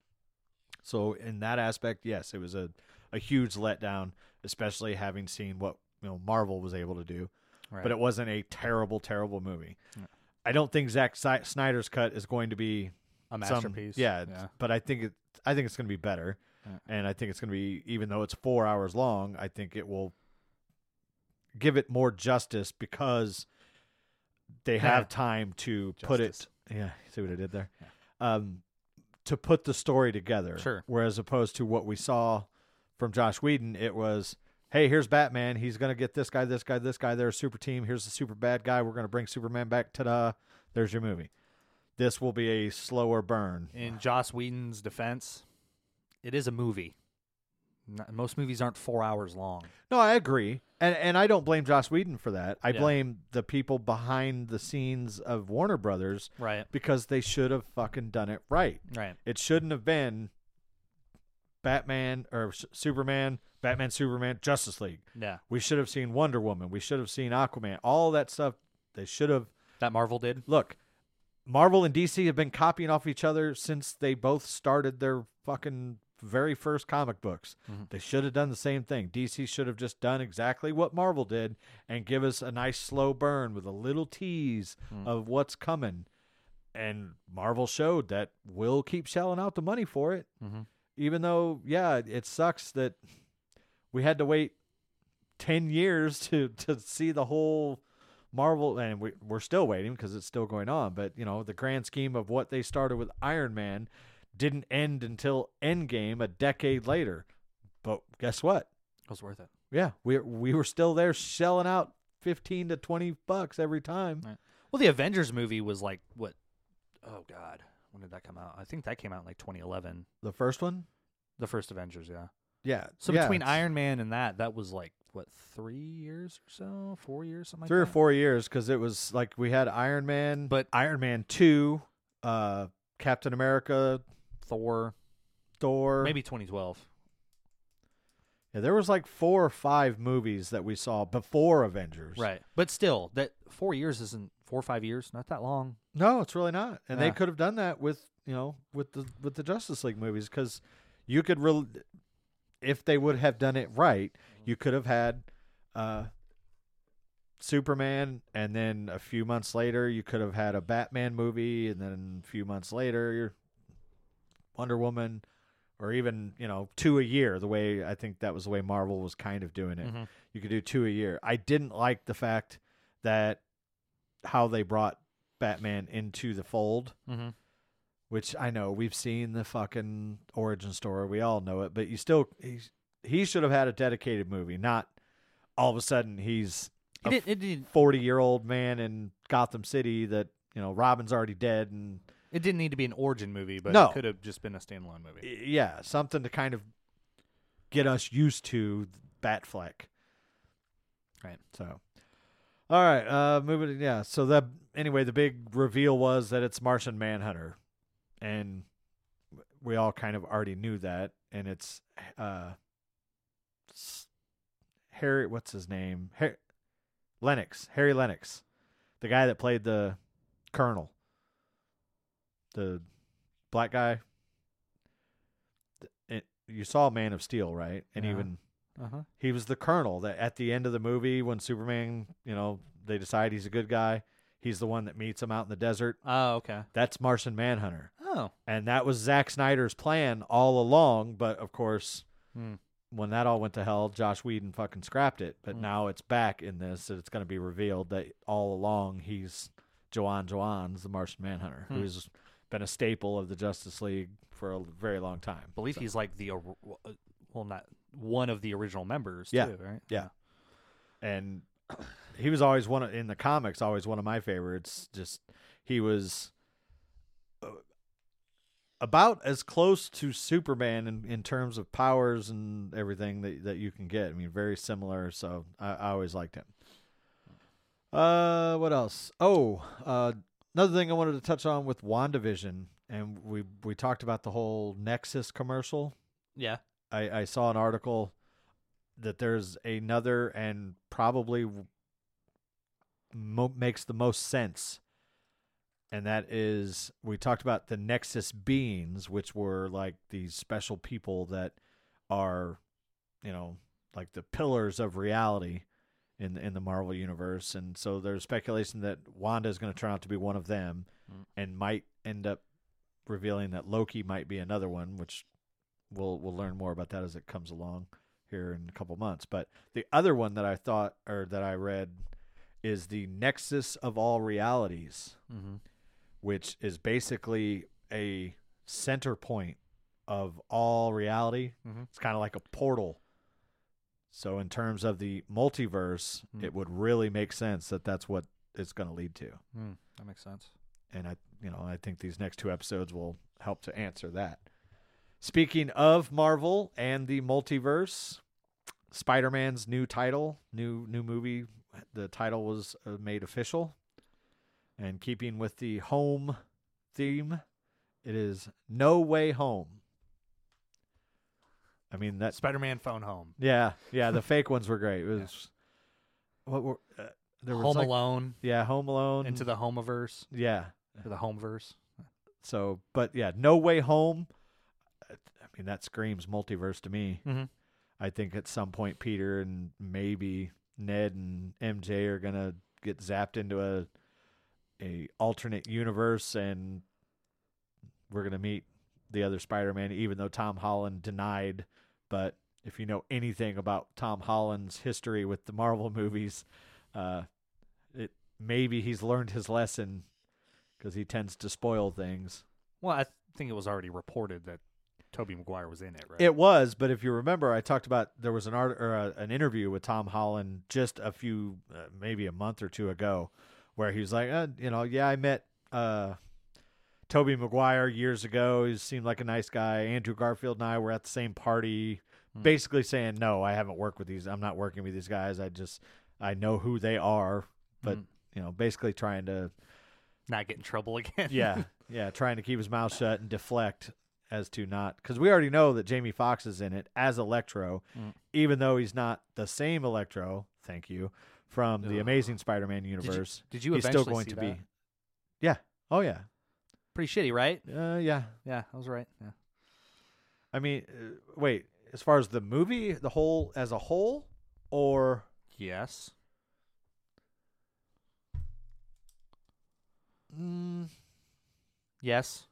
So in that aspect, yes, it was a a huge letdown, especially having seen what you know Marvel was able to do. Right. But it wasn't a terrible, terrible movie. Yeah. I don't think Zack Snyder's cut is going to be a some- masterpiece. yeah, but I think it. I think it's going to be better, Yeah. and I think it's going to be even though it's four hours long. I think it will give it more justice because they have time to put it. Yeah, see what I did there. Um, to put the story together. Sure. Whereas opposed to what we saw from Josh Whedon, it was. Hey, here's Batman. He's gonna get this guy, this guy, this guy. They're a super team. Here's the super bad guy. We're gonna bring Superman back. Ta-da! There's your movie. This will be a slower burn. In Joss Whedon's defense, it is a movie. Not, most movies aren't four hours long. No, I agree, and and I don't blame Joss Whedon for that. I Yeah. blame the people behind the scenes of Warner Brothers Right. because they should have fucking done it right. Right. It shouldn't have been Batman or S- Superman, Batman, Superman, Justice League. Yeah. We should have seen Wonder Woman. We should have seen Aquaman. All that stuff. They should have. That Marvel did. Look, Marvel and DC have been copying off each other since they both started their fucking very first comic books. Mhm. They should have done the same thing. DC should have just done exactly what Marvel did and give us a nice slow burn with a little tease Mm. of what's coming. And Marvel showed that we'll keep shelling out the money for it, Mm-hmm. even though, yeah, it sucks that we had to wait 10 years to, to see the whole Marvel, and we, we're still waiting because it's still going on. But, you know, the grand scheme of what they started with Iron Man didn't end until Endgame a decade later. But guess what? It was worth it. Yeah, we we were still there shelling out 15 to 20 bucks every time. Right. Well, the Avengers movie was like what? Oh God, when did that come out? I think that came out in like 2011. The first one? The first Avengers, yeah. Yeah. So yeah, between it's Iron Man and that, that was like what three years or so, four years, something like three or four years because it was like we had Iron Man, But- Iron Man 2, uh, Captain America, Thor, Thor. maybe 2012. Yeah, there was like four or five movies that we saw before Avengers. Right, but still, that four years isn't four or five years. Not that long. No, it's really not. And they could have done that with you know with the with the Justice League movies because you could really, if they would have done it right, you could have had uh, Superman, and then a few months later you could have had a Batman movie, and then a few months later Wonder Woman, or even you know two a year. The way I think that was the way Marvel was kind of doing it. Mhm. You could do two a year. I didn't like the fact that how they brought Batman into the fold, Mm-hmm. which I know we've seen the fucking origin story. We all know it, but you still he's he should have had a dedicated movie, not all of a sudden he's a did, it, did, forty year old man in Gotham City that you know Robin's already dead and it didn't need to be an origin movie, but No. it could have just been a standalone movie. yeah, something to kind of get us used to Batfleck. Right. So, all right, uh, moving. Yeah. So that anyway, the big reveal was that it's Martian Manhunter, and we all kind of already knew that, and it's uh, s- Harry. What's his name? Har- Lennix. Harry Lennix, the guy that played the Colonel, the black guy. It, you saw Man of Steel, right? And Yeah. even Uh huh. he was the colonel that at the end of the movie when Superman, you know, they decide he's a good guy, he's the one that meets him out in the desert. Oh, okay. That's Martian Manhunter. Oh. And that was Zack Snyder's plan all along, but of course, Hmm. when that all went to hell, Joss Whedon fucking scrapped it. But Hmm. now it's back in this, and it's going to be revealed that all along he's Joanne Joanne's the Martian Manhunter, Hmm. who's been a staple of the Justice League for a very long time. I believe So- he's like the well, not one of the original members. Yeah. Too, right. Yeah. and he was always one of, in the comics always one of my favorites just he was uh, about as close to superman in, in terms of powers and everything that, that you can get i mean very similar so i, I always liked him uh what else oh uh another thing i wanted to touch on with wandavision and we we talked about the whole nexus commercial Yeah. I, I saw an article that there's another and probably mo- makes the most sense. And that is, we talked about the Nexus beings, which were like these special people that are, you know, like the pillars of reality in in the Marvel universe. And so there's speculation that Wanda is going to turn out to be one of them, Mm. and might end up revealing that Loki might be another one, which we'll we'll learn more about that as it comes along here in a couple months. But the other one that I thought or that I read is the Nexus of all realities, Mm-hmm. which is basically a center point of all reality. Mhm. It's kind of like a portal. So in terms of the multiverse, Mm. it would really make sense that that's what it's going to lead to. Mm, that makes sense. and I you know I think these next two episodes will help to answer that. Speaking of Marvel and the multiverse, Spider-Man's new title, new new movie, the title was uh, made official. And keeping with the home theme, it is No Way Home. I mean that Spider-Man phone home. yeah, yeah, the fake ones were great. It was what were uh, there was Home like, Alone yeah, Home Alone into the Homeverse yeah, or the Homeverse. So, but yeah, No Way Home. I mean, that screams multiverse to me. Mhm. I think at some point Peter and maybe Ned and MJ are gonna get zapped into a a alternate universe, and we're gonna meet the other Spider-Man, even though Tom Holland denied. But if you know anything about Tom Holland's history with the Marvel movies, uh, it maybe he's learned his lesson because he tends to spoil things. Well, I think it was already reported that Tobey Maguire was in it, right? It was, but if you remember, I talked about there was an art or a, an interview with Tom Holland just a few, uh, maybe a month or two ago, where he was like, uh, you know, yeah, I met uh, Tobey Maguire years ago. He seemed like a nice guy. Andrew Garfield and I were at the same party, Hmm. basically saying, no, I haven't worked with these. I'm not working with these guys. I just I know who they are, but Mm. you know, basically trying to not get in trouble again. yeah, yeah, trying to keep his mouth shut and deflect as to not because we already know that Jamie Foxx is in it as Electro, Mm. even though he's not the same Electro. Thank you from the Ugh. Amazing Spider-Man Did you, universe. did you he's still going to that? be. Yeah. Oh yeah. Pretty shitty, right? Uh, yeah. Yeah, I was right. Yeah. I mean, uh, wait. As far as the movie, the whole as a whole, or Yes. mm, Yes.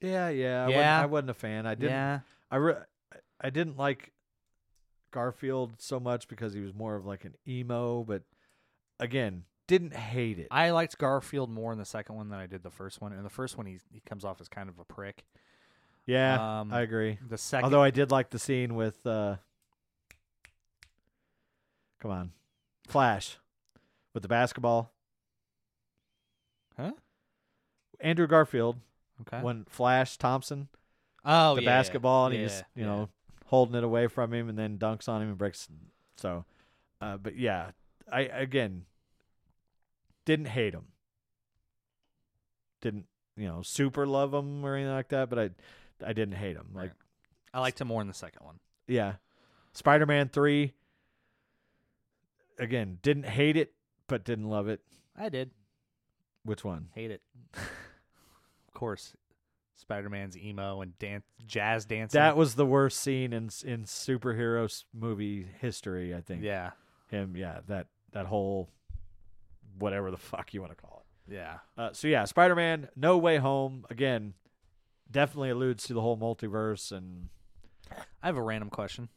yeah, yeah, I, Yeah. Wasn't, I wasn't a fan. I didn't. Yeah. I re- I didn't like Garfield so much because he was more of like an emo, but again, didn't hate it. I liked Garfield more in the second one than I did the first one. And the first one, he he comes off as kind of a prick. yeah, um, I agree. The second, Although I did like the scene with uh Come on. Flash with the basketball. Huh? Andrew Garfield Okay. when Flash Thompson oh, the yeah, basketball and Yeah, he's you yeah. know holding it away from him and then dunks on him and breaks so uh but yeah I again didn't hate him didn't you know super love him or anything like that but I I didn't hate him like Right. I liked him more in the second one. yeah Spider-Man 3 again didn't hate it but didn't love it I did which one hate it. of course, Spider Man's emo and dance, jazz dancing. that was the worst scene in in superhero movie history I think yeah, him yeah that that whole whatever the fuck you want to call it yeah. uh, so yeah spider-man no way home again definitely alludes to the whole multiverse and I have a random question.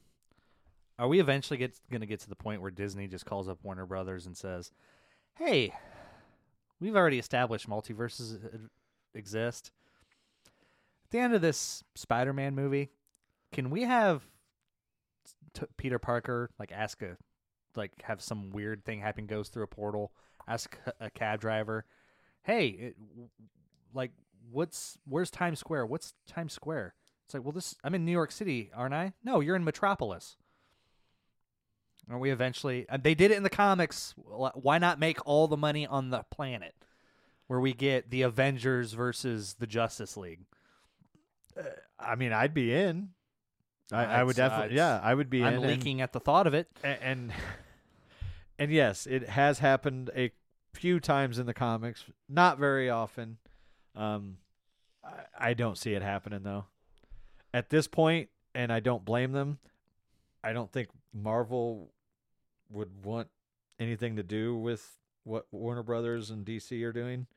Are we eventually get going to get to the point where Disney just calls up Warner Brothers and says, "Hey, we've already established multiverses exist. At the end of this Spider-Man movie, can we have t- Peter Parker like ask a like have some weird thing happen goes through a portal, ask a cab driver, "Hey, it, like what's where's Times Square? What's Times Square?" It's like, well, this I'm in New York City, aren't I? No, you're in Metropolis. Are we eventually? uh, They did it in the comics. Why not make all the money on the planet, where we get the Avengers versus the Justice League? i mean i'd be in i, I would definitely yeah i would be I'm in and- leaking at the thought of it. and, and and yes it has happened a few times in the comics not very often. Um I, I don't see it happening though. At this point and i don't blame them i don't think marvel would want anything to do with what warner brothers and dc are doing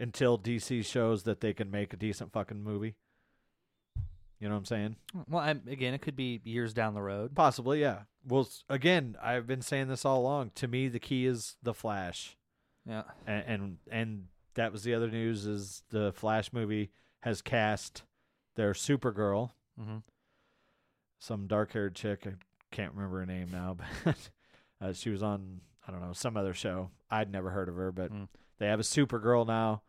until dc shows that they can make a decent fucking movie you know what i'm saying Well, I'm, again, it could be years down the road. Possibly, yeah. Well, again, I've been saying this all along. To me, the key is the Flash, Yeah, and and, and that was the other news is the Flash movie has cast their Supergirl, hmm some dark-haired chick. I can't remember her name now, but uh, she was on I don't know some other show. I'd never heard of her, but Mm. they have a Supergirl now.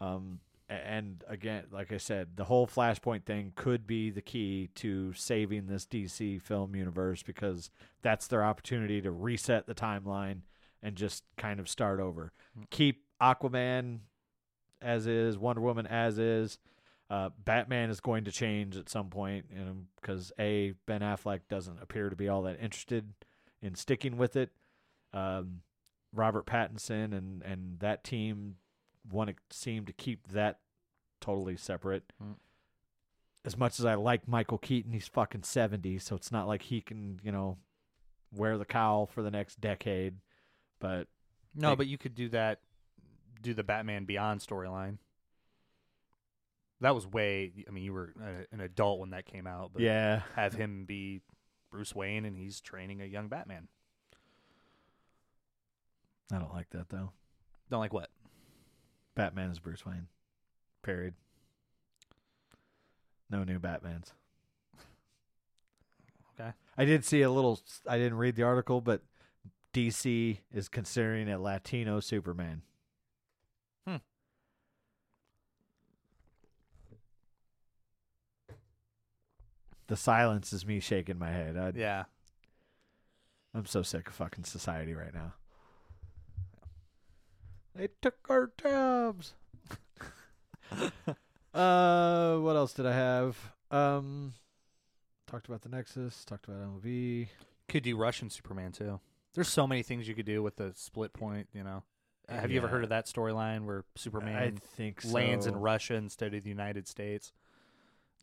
Um, and again, like I said, the whole Flashpoint thing could be the key to saving this DC film universe because that's their opportunity to reset the timeline and just kind of start over. Keep Aquaman as is, Wonder Woman as is. Uh, Batman is going to change at some point, you know, because a Ben Affleck doesn't appear to be all that interested in sticking with it. Um, Robert Pattinson and and that team want to seem to keep that totally separate. Mm. As much as I like Michael Keaton, he's fucking seventy, so it's not like he can, you know, wear the cowl for the next decade. But no, Hey. but you could do that. Do the Batman Beyond storyline. That was way. I mean, you were a, an adult when that came out, but yeah, have him be Bruce Wayne and he's training a young Batman. I don't like that though. Don't like what? Batman is Bruce Wayne. Period. No new Batmans. Okay. I did see a little. I didn't read the article, but DC is considering a Latino Superman. Hmm. The silence is me shaking my head. I, Yeah. I'm so sick of fucking society right now. They took our jobs. uh, what else did I have? Um, talked about the Nexus. Talked about MLB. Could do Russian Superman too. There's so many things you could do with the split point. You know. Uh, Have you ever Yeah. heard of that storyline where Superman I think so. lands in Russia instead of the United States?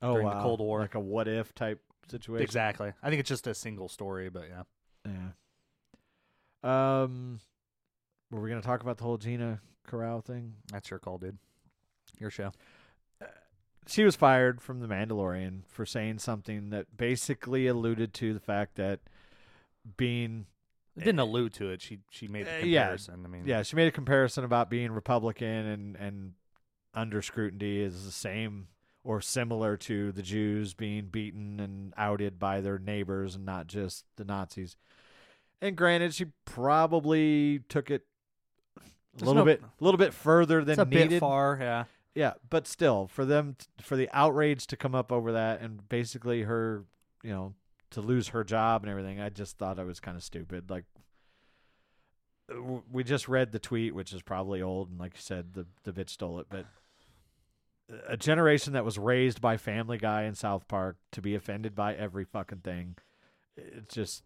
oh, during the wow. Cold War. like a what if type situation. Exactly. I think it's just a single story, but yeah. Yeah. Um, were we gonna talk about the whole Gina Carano thing? That's your call, dude. Your show. she was fired from the Mandalorian for saying something that basically alluded to the fact that being It didn't allude to it. She she made the Uh, yeah. comparison. I mean, yeah, she made a comparison about being Republican and and under scrutiny is the same or similar to the Jews being beaten and outed by their neighbors and not just the Nazis. And granted, she probably took it a little no- bit, a little bit further than a needed. bit far, yeah. Yeah, but still, for them, t- for the outrage to come up over that, and basically her, you know, to lose her job and everything, I just thought it was kind of stupid. Like, w- we just read the tweet, which is probably old, and like you said, the the bitch stole it. But a generation that was raised by Family Guy and South Park to be offended by every fucking thing, it's just,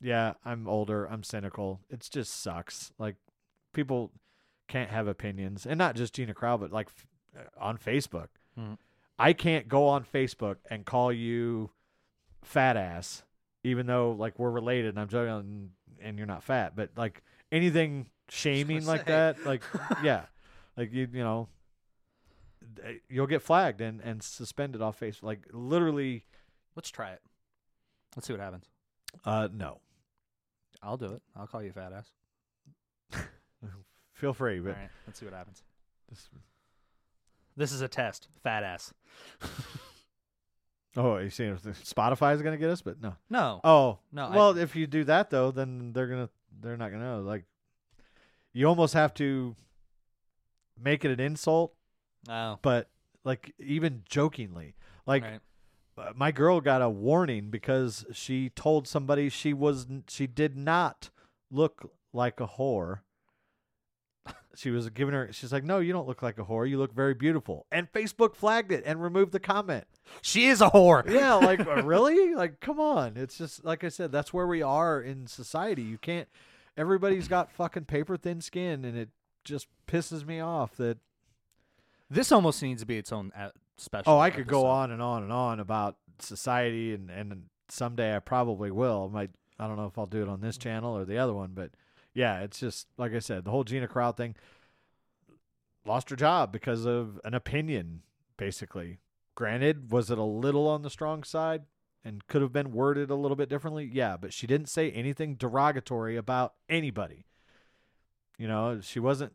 yeah, I'm older, I'm cynical. It just sucks. Like, people can't have opinions, and not just Gina Carano, but like f- uh, on Facebook. Mhm. I can't go on Facebook and call you fat ass, even though like we're related. And I'm joking, and you're not fat, but like anything shaming like say. that, like yeah, like you you know, you'll get flagged and and suspended off Facebook. Like literally, Let's try it. Let's see what happens. uh, no. I'll do it. I'll call you fat ass. Feel free, but right, let's see what happens. this- This is a test. Fat ass. oh, you saying if the- Spotify is gonna get us? But no. No. Oh No, I- Well, if you do that though, then they're gonna they're not gonna know. Like, you almost have to make it an insult, Oh. but like even jokingly. Like right. uh, my girl got a warning because she told somebody she was n- she did not look like a whore. She was giving her. She's like, "No, you don't look like a whore. You look very beautiful." And Facebook flagged it and removed the comment. She is a whore. Yeah, like really? Like come on. It's just like I said, that's where we are in society. You can't everybody's got fucking paper thin skin and it just pisses me off that This almost needs to be its own uh, special. oh, I could go on and on and on about society and and someday I probably will. I might I don't know if I'll do it on this channel or the other one, but yeah, it's just like I said, the whole Gina Carano thing lost her job because of an opinion basically. Granted, was it a little on the strong side and could have been worded a little bit differently? Yeah, but she didn't say anything derogatory about anybody. You know, she wasn't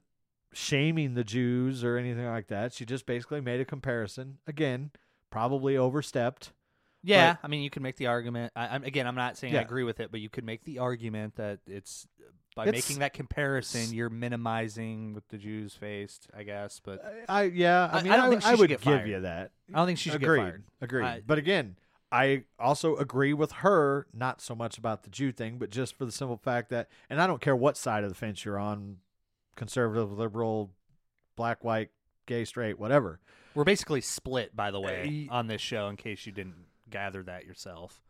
shaming the Jews or anything like that. She just basically made a comparison. Again, probably overstepped. Yeah, I mean, you can make the argument. I, I'm, again, I'm not saying I agree with it, but you could make the argument that it's by It's- making that comparison, you're minimizing what the Jews faced. I guess, but I yeah, I I- mean, I I, don't think she I would give fired. you that. I don't think she should agreed, get fired. Agreed. I- but again, I also agree with her, not so much about the Jew thing, but just for the simple fact that, and I don't care what side of the fence you're on, conservative, liberal, black, white, gay, straight, whatever. We're basically split, by the way, Uh, on this show. In case you didn't gather that yourself.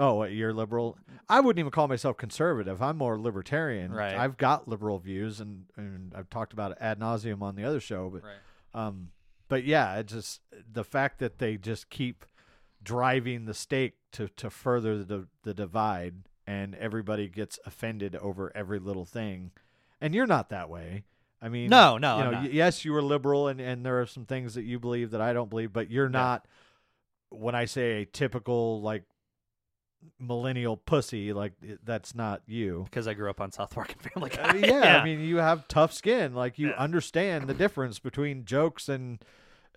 Oh, what, you're liberal? I wouldn't even call myself conservative. I'm more libertarian. Right. I've got liberal views, and, and I've talked about it ad nauseum on the other show. But Right. Um, but yeah, it just the fact that they just keep driving the stake to to further the the divide, and everybody gets offended over every little thing, and you're not that way. I mean, No, no, you know, y- yes, you were liberal, and and there are some things that you believe that I don't believe, but you're not. When I say a typical like millennial pussy, like that's not you. Because I grew up on South Park and Family Guy. Uh, yeah, I mean, you have tough skin. Like you Yeah. understand the difference between jokes and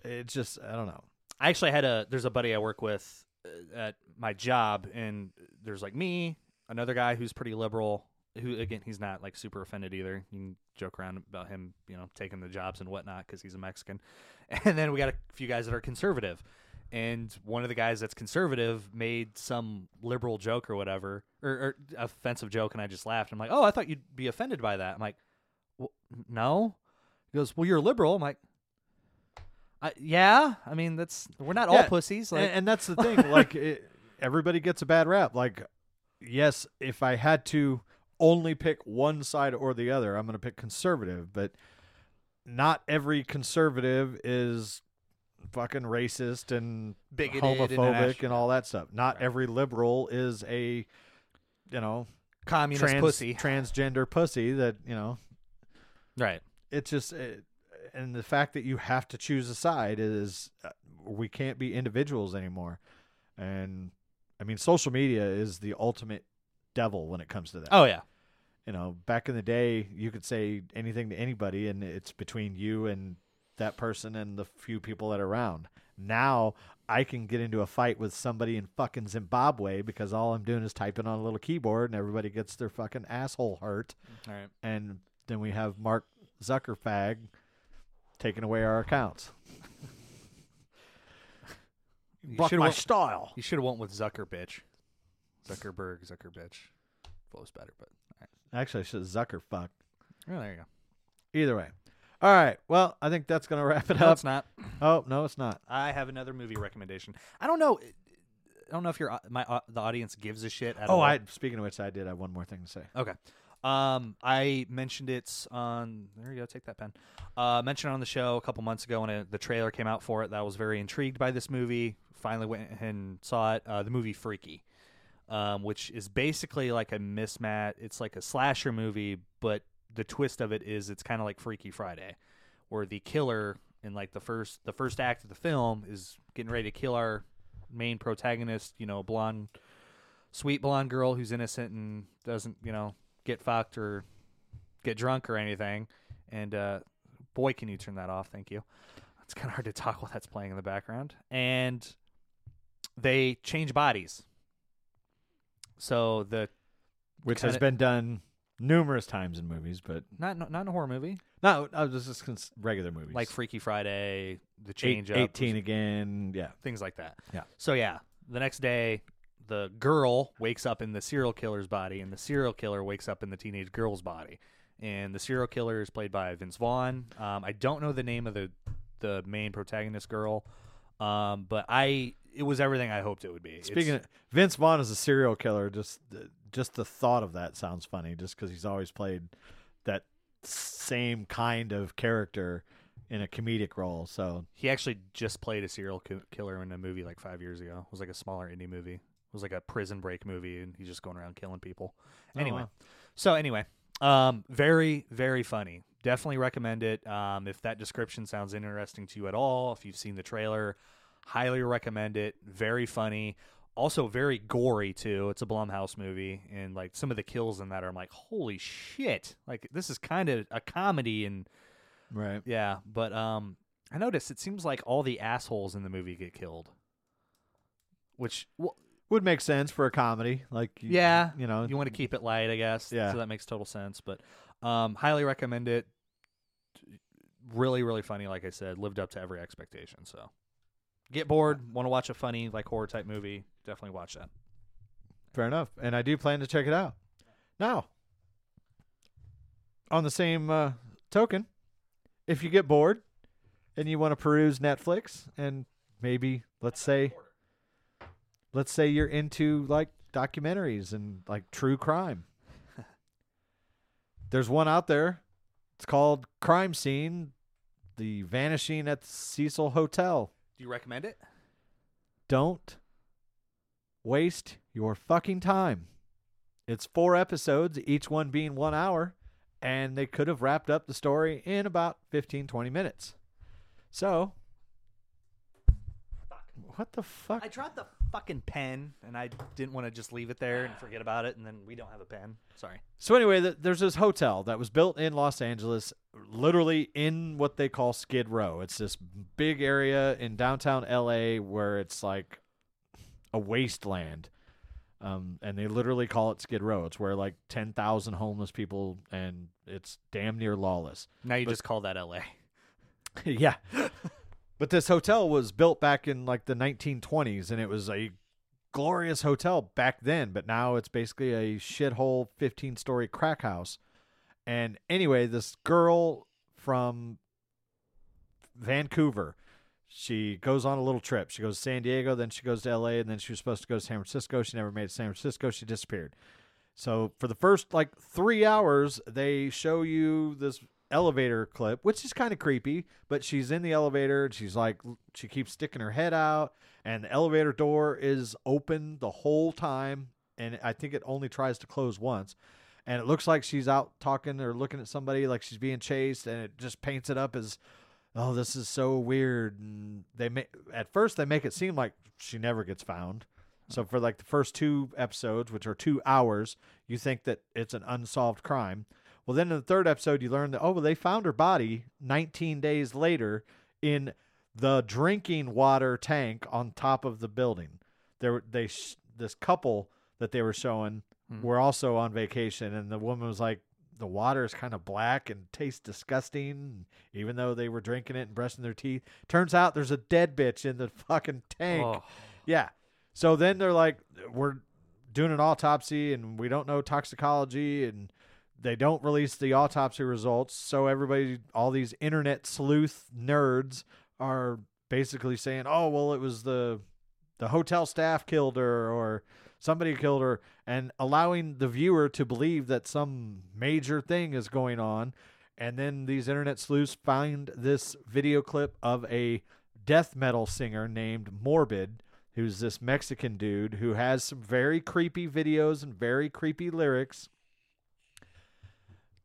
it's just I don't know. I actually had a there's a buddy I work with uh, at my job, and there's like me, another guy who's pretty liberal. Who again, he's not like super offended either. You can joke around about him, you know, taking the jobs and whatnot because he's a Mexican. And then we got a few guys that are conservative, and one of the guys that's conservative made some liberal joke or whatever, or, or offensive joke, and I just laughed. I'm like, oh, I thought you'd be offended by that. I'm like, well, no. He goes, well, you're a liberal. I'm like. I, yeah, I mean that's we're not all Yeah, pussies. And, Like, and that's the thing. like it, everybody gets a bad rap. Like yes, if I had to only pick one side or the other, I'm going to pick conservative. But not every conservative is fucking racist and Bigoted homophobic national- and all that stuff. Not Right. every liberal is a you know communist trans, pussy. transgender pussy that you know right. it's just it, and the fact that you have to choose a side is uh, we can't be individuals anymore and i mean social media is the ultimate devil when it comes to that Oh yeah. you know back in the day you could say anything to anybody and it's between you and that person and the few people that are around Now I can get into a fight with somebody in fucking Zimbabwe because all I'm doing is typing on a little keyboard and everybody gets their fucking asshole hurt. All right. And then we have Mark Zuckerfag taking away our accounts. You should my went, style. you should have went with Zucker bitch. Zuckerberg, Zucker bitch. Flows better, but right. Actually, I should Zuckerfuck. Oh, there you go. Either way. All right. Well, I think that's going to wrap it No, up. it's not. Oh, no, it's not. I have another movie recommendation. I don't know. I don't know if your my uh, the audience gives a shit. At Oh, all. I speaking of which, I did have one more thing to say. Okay. Um, I mentioned it on. There you go. Take that pen. Uh, mentioned it on the show a couple months ago when it, the trailer came out for it. That I was very intrigued by this movie. Finally went and saw it. Uh, the movie Freaky, um, which is basically like a mismatch. It's like a slasher movie, but the twist of it is it's kind of like Freaky Friday, where the killer in like the first the first act of the film is getting ready to kill our main protagonist. You know, blonde, sweet blonde girl who's innocent and doesn't you know get fucked or get drunk or anything. And uh, boy, can you turn that off? Thank you. It's kind of hard to talk while that's playing in the background. And they change bodies. So the Which has Kinda- been done numerous times in movies, but not not in a horror movie no, I was just cons- regular movies like Freaky Friday, the Eight- change up, 18 again. Yeah. things like that. Yeah. So yeah, the next day, the girl wakes up in the serial killer's body, and the serial killer wakes up in the teenage girl's body. And the serial killer is played by Vince Vaughn. Um, I don't know the name of the the main protagonist girl, um, but I it was everything I hoped it would be. Speaking It's- of Vince Vaughn is a serial killer, just just the thought of that sounds funny. Just because he's always played that same kind of character in a comedic role. So he actually just played a serial ki- killer in a movie like five years ago. It was like a smaller indie movie. It was like a prison break movie, and he's just going around killing people. Oh, Anyway, wow. so anyway, um, very very funny. Definitely recommend it. Um, if that description sounds interesting to you at all, if you've seen the trailer, highly recommend it. Very funny. Also very gory too. It's a Blumhouse movie, and like some of the kills in that are I'm like, holy shit! Like this is kind of a comedy and right. yeah, but um, I noticed it seems like all the assholes in the movie get killed. Which, well, Would make sense for a comedy. Like you- yeah, you know, you want to keep it light, I guess. Yeah. So that makes total sense. But um, highly recommend it. Really, really funny. Like I said, lived up to every expectation. So, get bored, want to watch a funny like horror type movie? Definitely watch that. Fair enough. And I do plan to check it out. Now, on the same uh, token, if you get bored and you want to peruse Netflix and maybe let's say let's say you're into like documentaries and like true crime. There's one out there. It's called Crime Scene: The Vanishing at the Cecil Hotel. Do you recommend it? Don't waste your fucking time. It's four episodes, each one being one hour, and they could have wrapped up the story in about 15, 20 minutes. So, what the fuck? I dropped the fucking pen, and I didn't want to just leave it there and forget about it, and then we don't have a pen. Sorry. So anyway, th- there's this hotel that was built in Los Angeles, literally in what they call Skid Row. It's this big area in downtown LA where it's like a wasteland. Um, and they literally call it Skid Row. It's where like 10,000 homeless people and it's damn near lawless. Now you But- just call that L.A. yeah. but this hotel was built back in like the 1920s and it was a glorious hotel back then, but now it's basically a shithole 15 story crack house. And anyway, this girl from Vancouver, she goes on a little trip. She goes to San Diego, then she goes to LA, and then she was supposed to go to San Francisco. She never made it to San Francisco. She disappeared. So for the first like three hours, they show you this elevator clip, which is kind of creepy. But she's in the elevator and she's like, she keeps sticking her head out, and the elevator door is open the whole time. And I think it only tries to close once. And it looks like she's out talking or looking at somebody like she's being chased, and it just paints it up as, oh, this is so weird. And they make at first they make it seem like she never gets found. So for like the first two episodes, which are two hours, you think that it's an unsolved crime. Well, then in the third episode, you learn that oh, well, they found her body 19 days later in the drinking water tank on top of the building. There, they sh- this couple that they were showing Hmm. were also on vacation, and the woman was like, "The water is kind of black and tastes disgusting." Even though they were drinking it and brushing their teeth, turns out there's a dead bitch in the fucking tank. Oh. Yeah. So then they're like, we're doing an autopsy and we don't know toxicology and they don't release the autopsy results. So everybody, all these internet sleuth nerds are basically saying, oh, well, it was the the hotel staff killed her or somebody killed her and allowing the viewer to believe that some major thing is going on. And then these internet sleuths find this video clip of a death metal singer named Morbid, who's this Mexican dude who has some very creepy videos and very creepy lyrics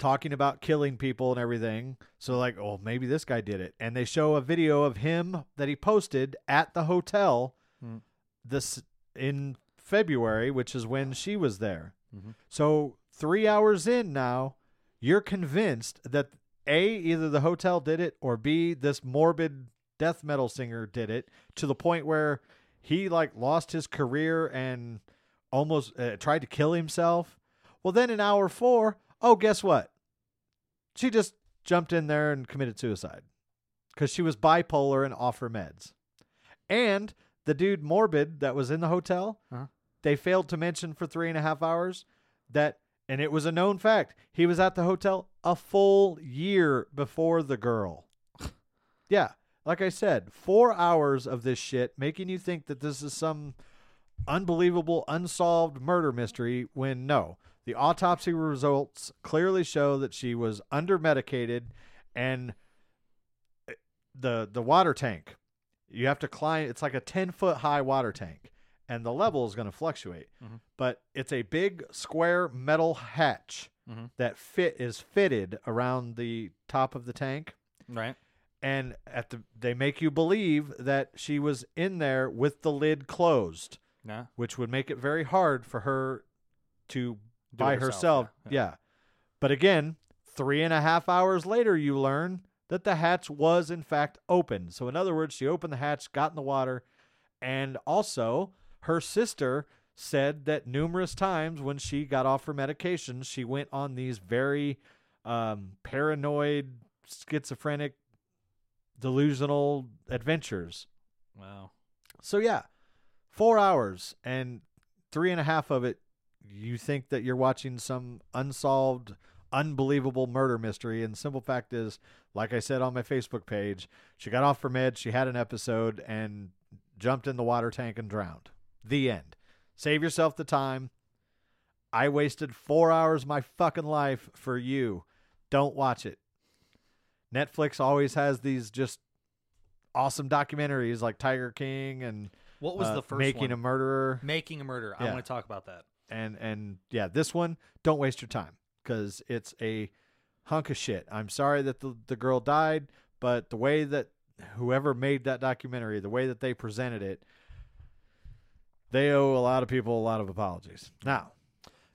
talking about killing people and everything. So like, oh, maybe this guy did it. And they show a video of him that he posted at the hotel Hmm. this in February, which is when she was there. Mhm. So 3 hours in now, you're convinced that A either the hotel did it or B this morbid death metal singer did it to the point where he like lost his career and almost uh, tried to kill himself. Well, then in hour 4, oh, guess what? She just jumped in there and committed suicide because she was bipolar and off her meds. And the dude Morbid that was in the hotel, Uh-huh. they failed to mention for three and a half hours that, and it was a known fact, he was at the hotel a full year before the girl. yeah, like I said, four hours of this shit making you think that this is some unbelievable unsolved murder mystery when no. The autopsy results clearly show that she was under medicated and eh, the the water tank you have to climb it's like a 10 foot high water tank and the level is going to fluctuate Mhm. but it's a big square metal hatch Mhm. that fit is fitted around the top of the tank Right. and at the they make you believe that she was in there with the lid closed which would make it very hard for her to Do by herself, herself. yeah, Yeah. But again, three and a half hours later, you learn that the hatch was in fact open. So, in other words, she opened the hatch, got in the water, and also her sister said that numerous times when she got off her medication, she went on these very um, paranoid, schizophrenic, delusional adventures. Wow. So yeah, four hours and three and a half of it, you think that you're watching some unsolved, unbelievable murder mystery. And the simple fact is, like I said on my Facebook page, she got off her meds, she had an episode, and jumped in the water tank and drowned. The end. Save yourself the time. I wasted four hours of my fucking life for you. Don't watch it. Netflix always has these just awesome documentaries like Tiger King and What was uh, the first Making one? a Murderer Making a murder. I want to talk about that. And and yeah, this one don't waste your time because it's a hunk of shit. I'm sorry that the the girl died, but the way that whoever made that documentary, the way that they presented it, they owe a lot of people a lot of apologies. Now,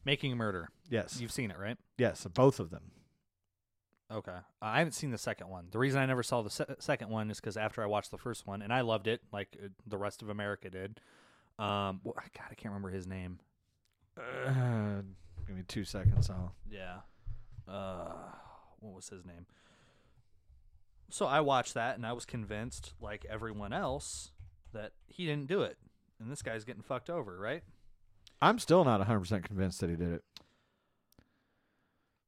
Making a murder. yes, You've seen it, right? yes, both of them. Okay. Uh, I haven't seen the second one. The reason I never saw the se- second one is because after I watched the first one, and I loved it, like uh, the rest of America did. Um, wh- God, I can't remember his name. Uh, give me two seconds. I'll. Yeah. Uh, what was his name? So I watched that, and I was convinced, like everyone else, that he didn't do it, and this guy's getting fucked over, right? I'm still not 100 percent convinced that he did it.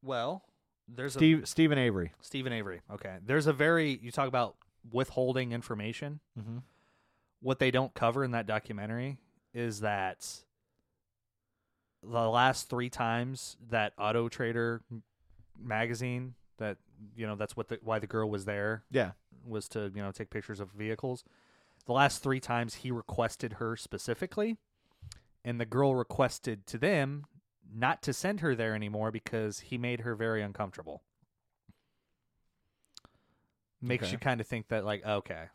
Well, there's a Steve Steven Avery. Steven Avery. Okay. There's a very you talk about withholding information. Mm-hmm. What they don't cover in that documentary is that the last three times that Auto Trader magazine that you know that's what the, why the girl was there Yeah. was to you know take pictures of vehicles. The last three times he requested her specifically, and the girl requested to them not to send her there anymore because he made her very uncomfortable. Makes Okay. you kind of think that like okay,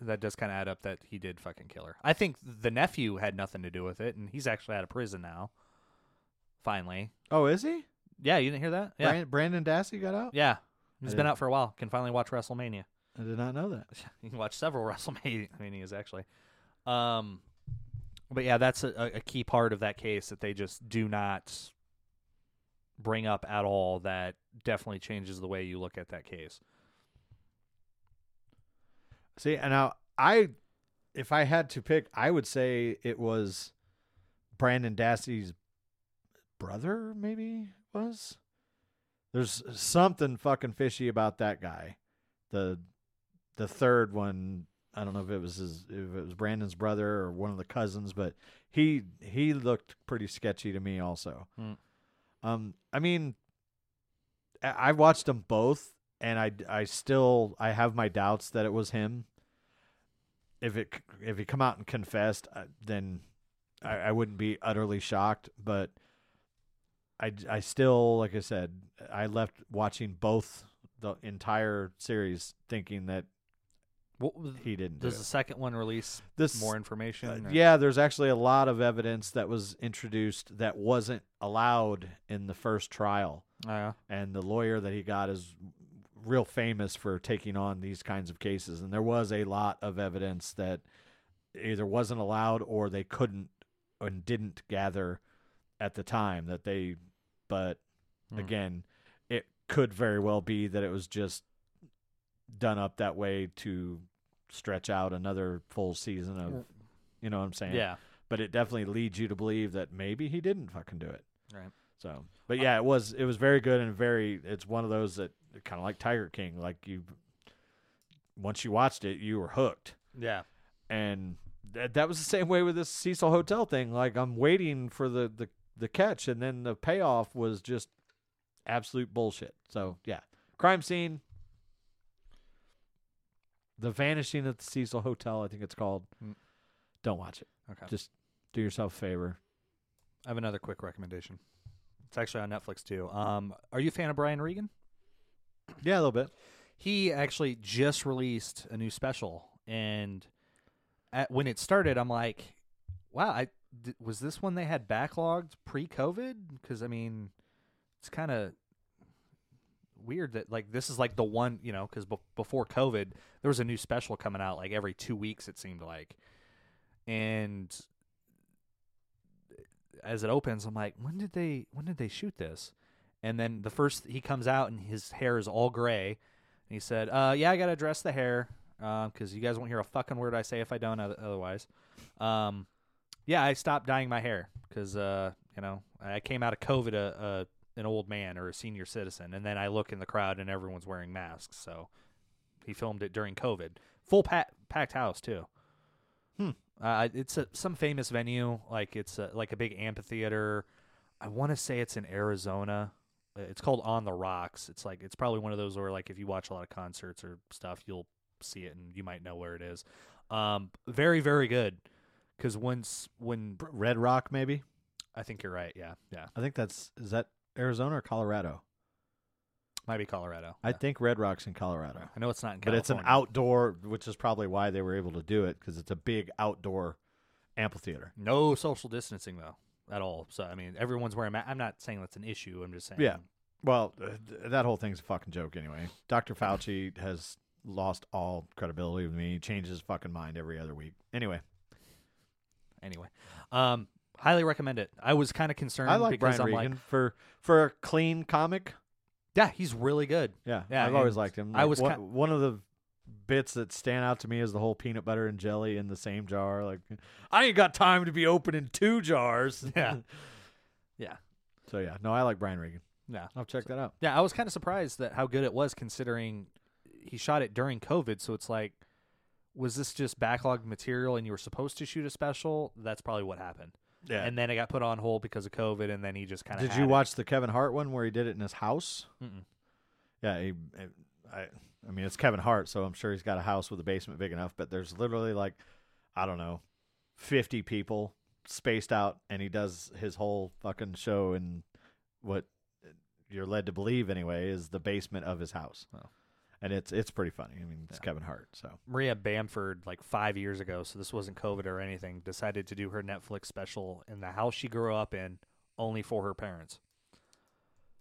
that does kind of add up that he did fucking kill her. I think the nephew had nothing to do with it, and he's actually out of prison now. Finally, Oh, is he? yeah, you didn't hear that? Yeah, Brand- Brandon Dassey got out. yeah, he's been out for a while. Can finally watch WrestleMania. I did not know that. You can watch several WrestleManias actually. Um, but yeah, that's a, a key part of that case that they just do not bring up at all. That definitely changes the way you look at that case. See, and now I, if I had to pick, I would say it was Brandon Dassey's brother. Maybe was. There's something fucking fishy about that guy. The, the third one. I don't know if it was his, if it was Brandon's brother or one of the cousins, but he he looked pretty sketchy to me also. Hmm. Um, I mean, I- I've watched them both, and I I still I have my doubts that it was him. If it if he come out and confessed, uh, then I, I wouldn't be utterly shocked. But I I still like I said I left watching both the entire series thinking that What was, he didn't. do does it. the second one release This- more information? Uh, yeah, there's actually a lot of evidence that was introduced that wasn't allowed in the first trial. Oh, yeah. And the lawyer that he got is real famous for taking on these kinds of cases. And there was a lot of evidence that either wasn't allowed or they couldn't and didn't gather at the time that they, but Hmm. again, it could very well be that it was just done up that way to stretch out another full season of, you know what I'm saying? Yeah. But it definitely leads you to believe that maybe he didn't fucking do it. Right. So, but yeah, it was it was very good and very. It's one of those that kind of like Tiger King. Like you, once you watched it, you were hooked, Yeah. and that that was the same way with this Cecil Hotel thing. Like I'm waiting for the the the catch, and then the payoff was just absolute bullshit. So yeah, crime scene. The Vanishing at the Cecil Hotel, I think it's called. Mm. Don't watch it. Okay. Just do yourself a favor. I have another quick recommendation. It's actually on Netflix too. Um, are you a fan of Brian Regan? Yeah, a little bit. He actually just released a new special, and at, when it started, I'm like, "Wow, I was this one they had backlogged pre-COVID?" Because I mean, it's kind of weird that like this is like the one you know because be- before COVID there was a new special coming out like every two weeks it seemed like, and as it opens, I'm like, when did they when did they shoot this? And then the first he comes out and his hair is all gray. And he said, uh, "Yeah, I gotta dress the hair because you guys won't hear a fucking word I say if I don't. Otherwise, um, yeah, I stopped dyeing my hair because uh, you know I came out of COVID a, a an old man or a senior citizen, and then I look in the crowd and everyone's wearing masks. So he filmed it during COVID, full pa- packed house too. Hmm. Uh, it's a, some famous venue, like it's a, like a big amphitheater. I want to say it's in Arizona. It's called On the Rocks. It's like it's probably one of those where like if you watch a lot of concerts or stuff, you'll see it and you might know where it is. Um, very very good. Because once when Red Rock, maybe. I think you're right, yeah, yeah, I think that's is that Arizona or Colorado. might be Colorado. I Yeah. think Red Rock's in Colorado, I know it's not in but it's an outdoor, which is probably why they were able to do it because it's a big outdoor amphitheater. No social distancing though at all. So I mean, everyone's wearing. Ma- I'm not saying that's an issue. I'm just saying. Yeah. Well, uh, th- that whole thing's a fucking joke anyway. Dr. Fauci has lost all credibility with me. He changes his fucking mind every other week. Anyway, Anyway, um, highly recommend it. I was kind of concerned I like because Brian I'm Regan like, for for a clean comic. yeah, he's really good. Yeah, Yeah, I've always liked him. I was one, ki- one of the bits that stand out to me is the whole peanut butter and jelly in the same jar. Like, I ain't got time to be opening two jars. Yeah. Yeah. So yeah, no, I like Brian Regan. Yeah. I'll check that out. Yeah, I was kind of surprised that how good it was considering he shot it during COVID. So it's like, was this just backlogged material and you were supposed to shoot a special? That's probably what happened. Yeah. And then it got put on hold because of COVID, and then he just kind of. Did you watch the Kevin Hart one where he did it in his house? Mm-mm. Yeah, he, I, I mean, it's Kevin Hart, so I'm sure he's got a house with a basement big enough. But there's literally like, I don't know, 50 people spaced out, and he does his whole fucking show in what you're led to believe anyway is the basement of his house. Oh. And it's it's pretty funny. I mean, it's Yeah. Kevin Hart, so Maria Bamford, like five years ago, so this wasn't COVID or anything, decided to do her Netflix special in the house she grew up in, only for her parents.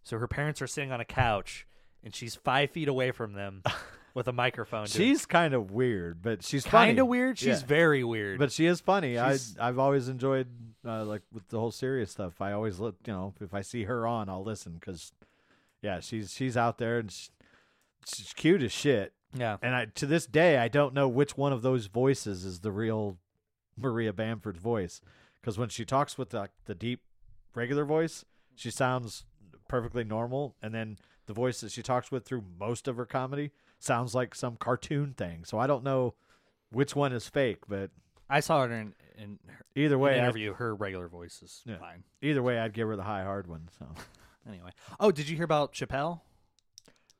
So her parents are sitting on a couch, and she's five feet away from them, with a microphone. dude. She's kind of weird, but she's kind funny. of weird. She's Yeah. very weird. But she is funny. She's- I I've always enjoyed uh, like with the whole serious stuff. I always look, you know, if I see her on, I'll listen because, yeah, she's she's out there and she, she's cute as shit. yeah, And I to this day I don't know which one of those voices is the real Maria Bamford's voice because when she talks with like the deep regular voice, she sounds perfectly normal, and then the voice that she talks with through most of her comedy sounds like some cartoon thing. So I don't know which one is fake, but I saw her in, in her either in way, I'd, interview. Her regular voice is Yeah. fine. either way, I'd give her the high hard one. So Anyway, oh, did you hear about Chappelle?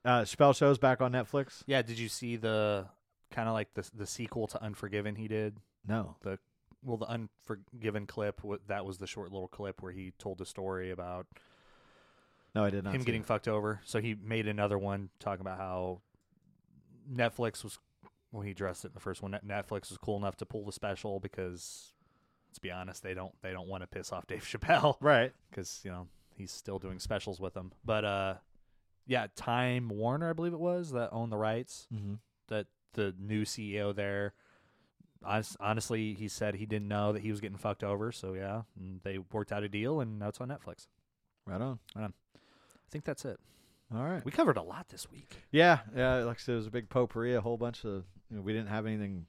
uh, Chappelle Show's back on Netflix. Yeah, did you see the kind of like the the sequel to Unforgiven he did? No, the Well, the Unforgiven clip that was the short little clip where he told a story about no, I did not. him getting it. fucked over. So he made another one talking about how Netflix was. Well, he addressed it in the first one. Netflix was cool enough to pull the special because, let's be honest, they don't they don't want to piss off Dave Chappelle right. because you know he's still doing specials with them. But uh, yeah, Time Warner, I believe it was that owned the rights. Mm-hmm. That the new CEO there. Honestly, he said he didn't know that he was getting fucked over. So yeah, and they worked out a deal, and now it's on Netflix. Right on. I think that's it. All right. We covered a lot this week. Yeah, yeah. Like I said, it was a big potpourri, a whole bunch of. You know, we didn't have anything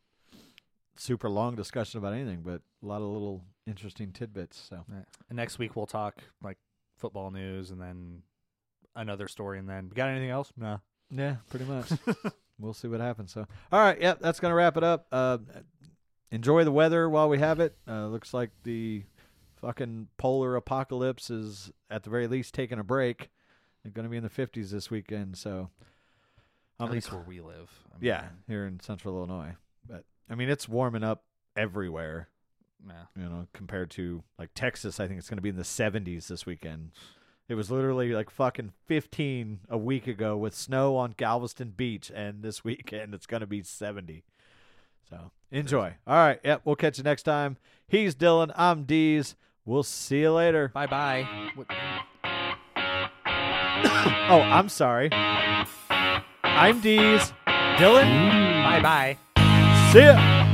super long discussion about anything, but a lot of little interesting tidbits. So And next week we'll talk like football news and then another story and then we got anything else? No. yeah, pretty much. we'll see what happens. So all right, yep, that's gonna wrap it up. Uh, enjoy the weather while we have it. Uh, looks like the fucking polar apocalypse is at the very least taking a break. They're gonna be in the fifties this weekend, so. At I'm least where we live. I mean, Yeah, here in Central Illinois. But I mean, it's warming up everywhere. Yeah. You know, compared to like Texas, I think it's going to be in the 70s this weekend. It was literally like fucking 15 a week ago with snow on Galveston Beach, and this weekend it's going to be 70. So enjoy. All right. Yep. We'll catch you next time. He's Dylan. I'm Deez. We'll see you later. Bye bye. Oh, I'm sorry. I'm Deez. Dylan. Bye bye. See ya.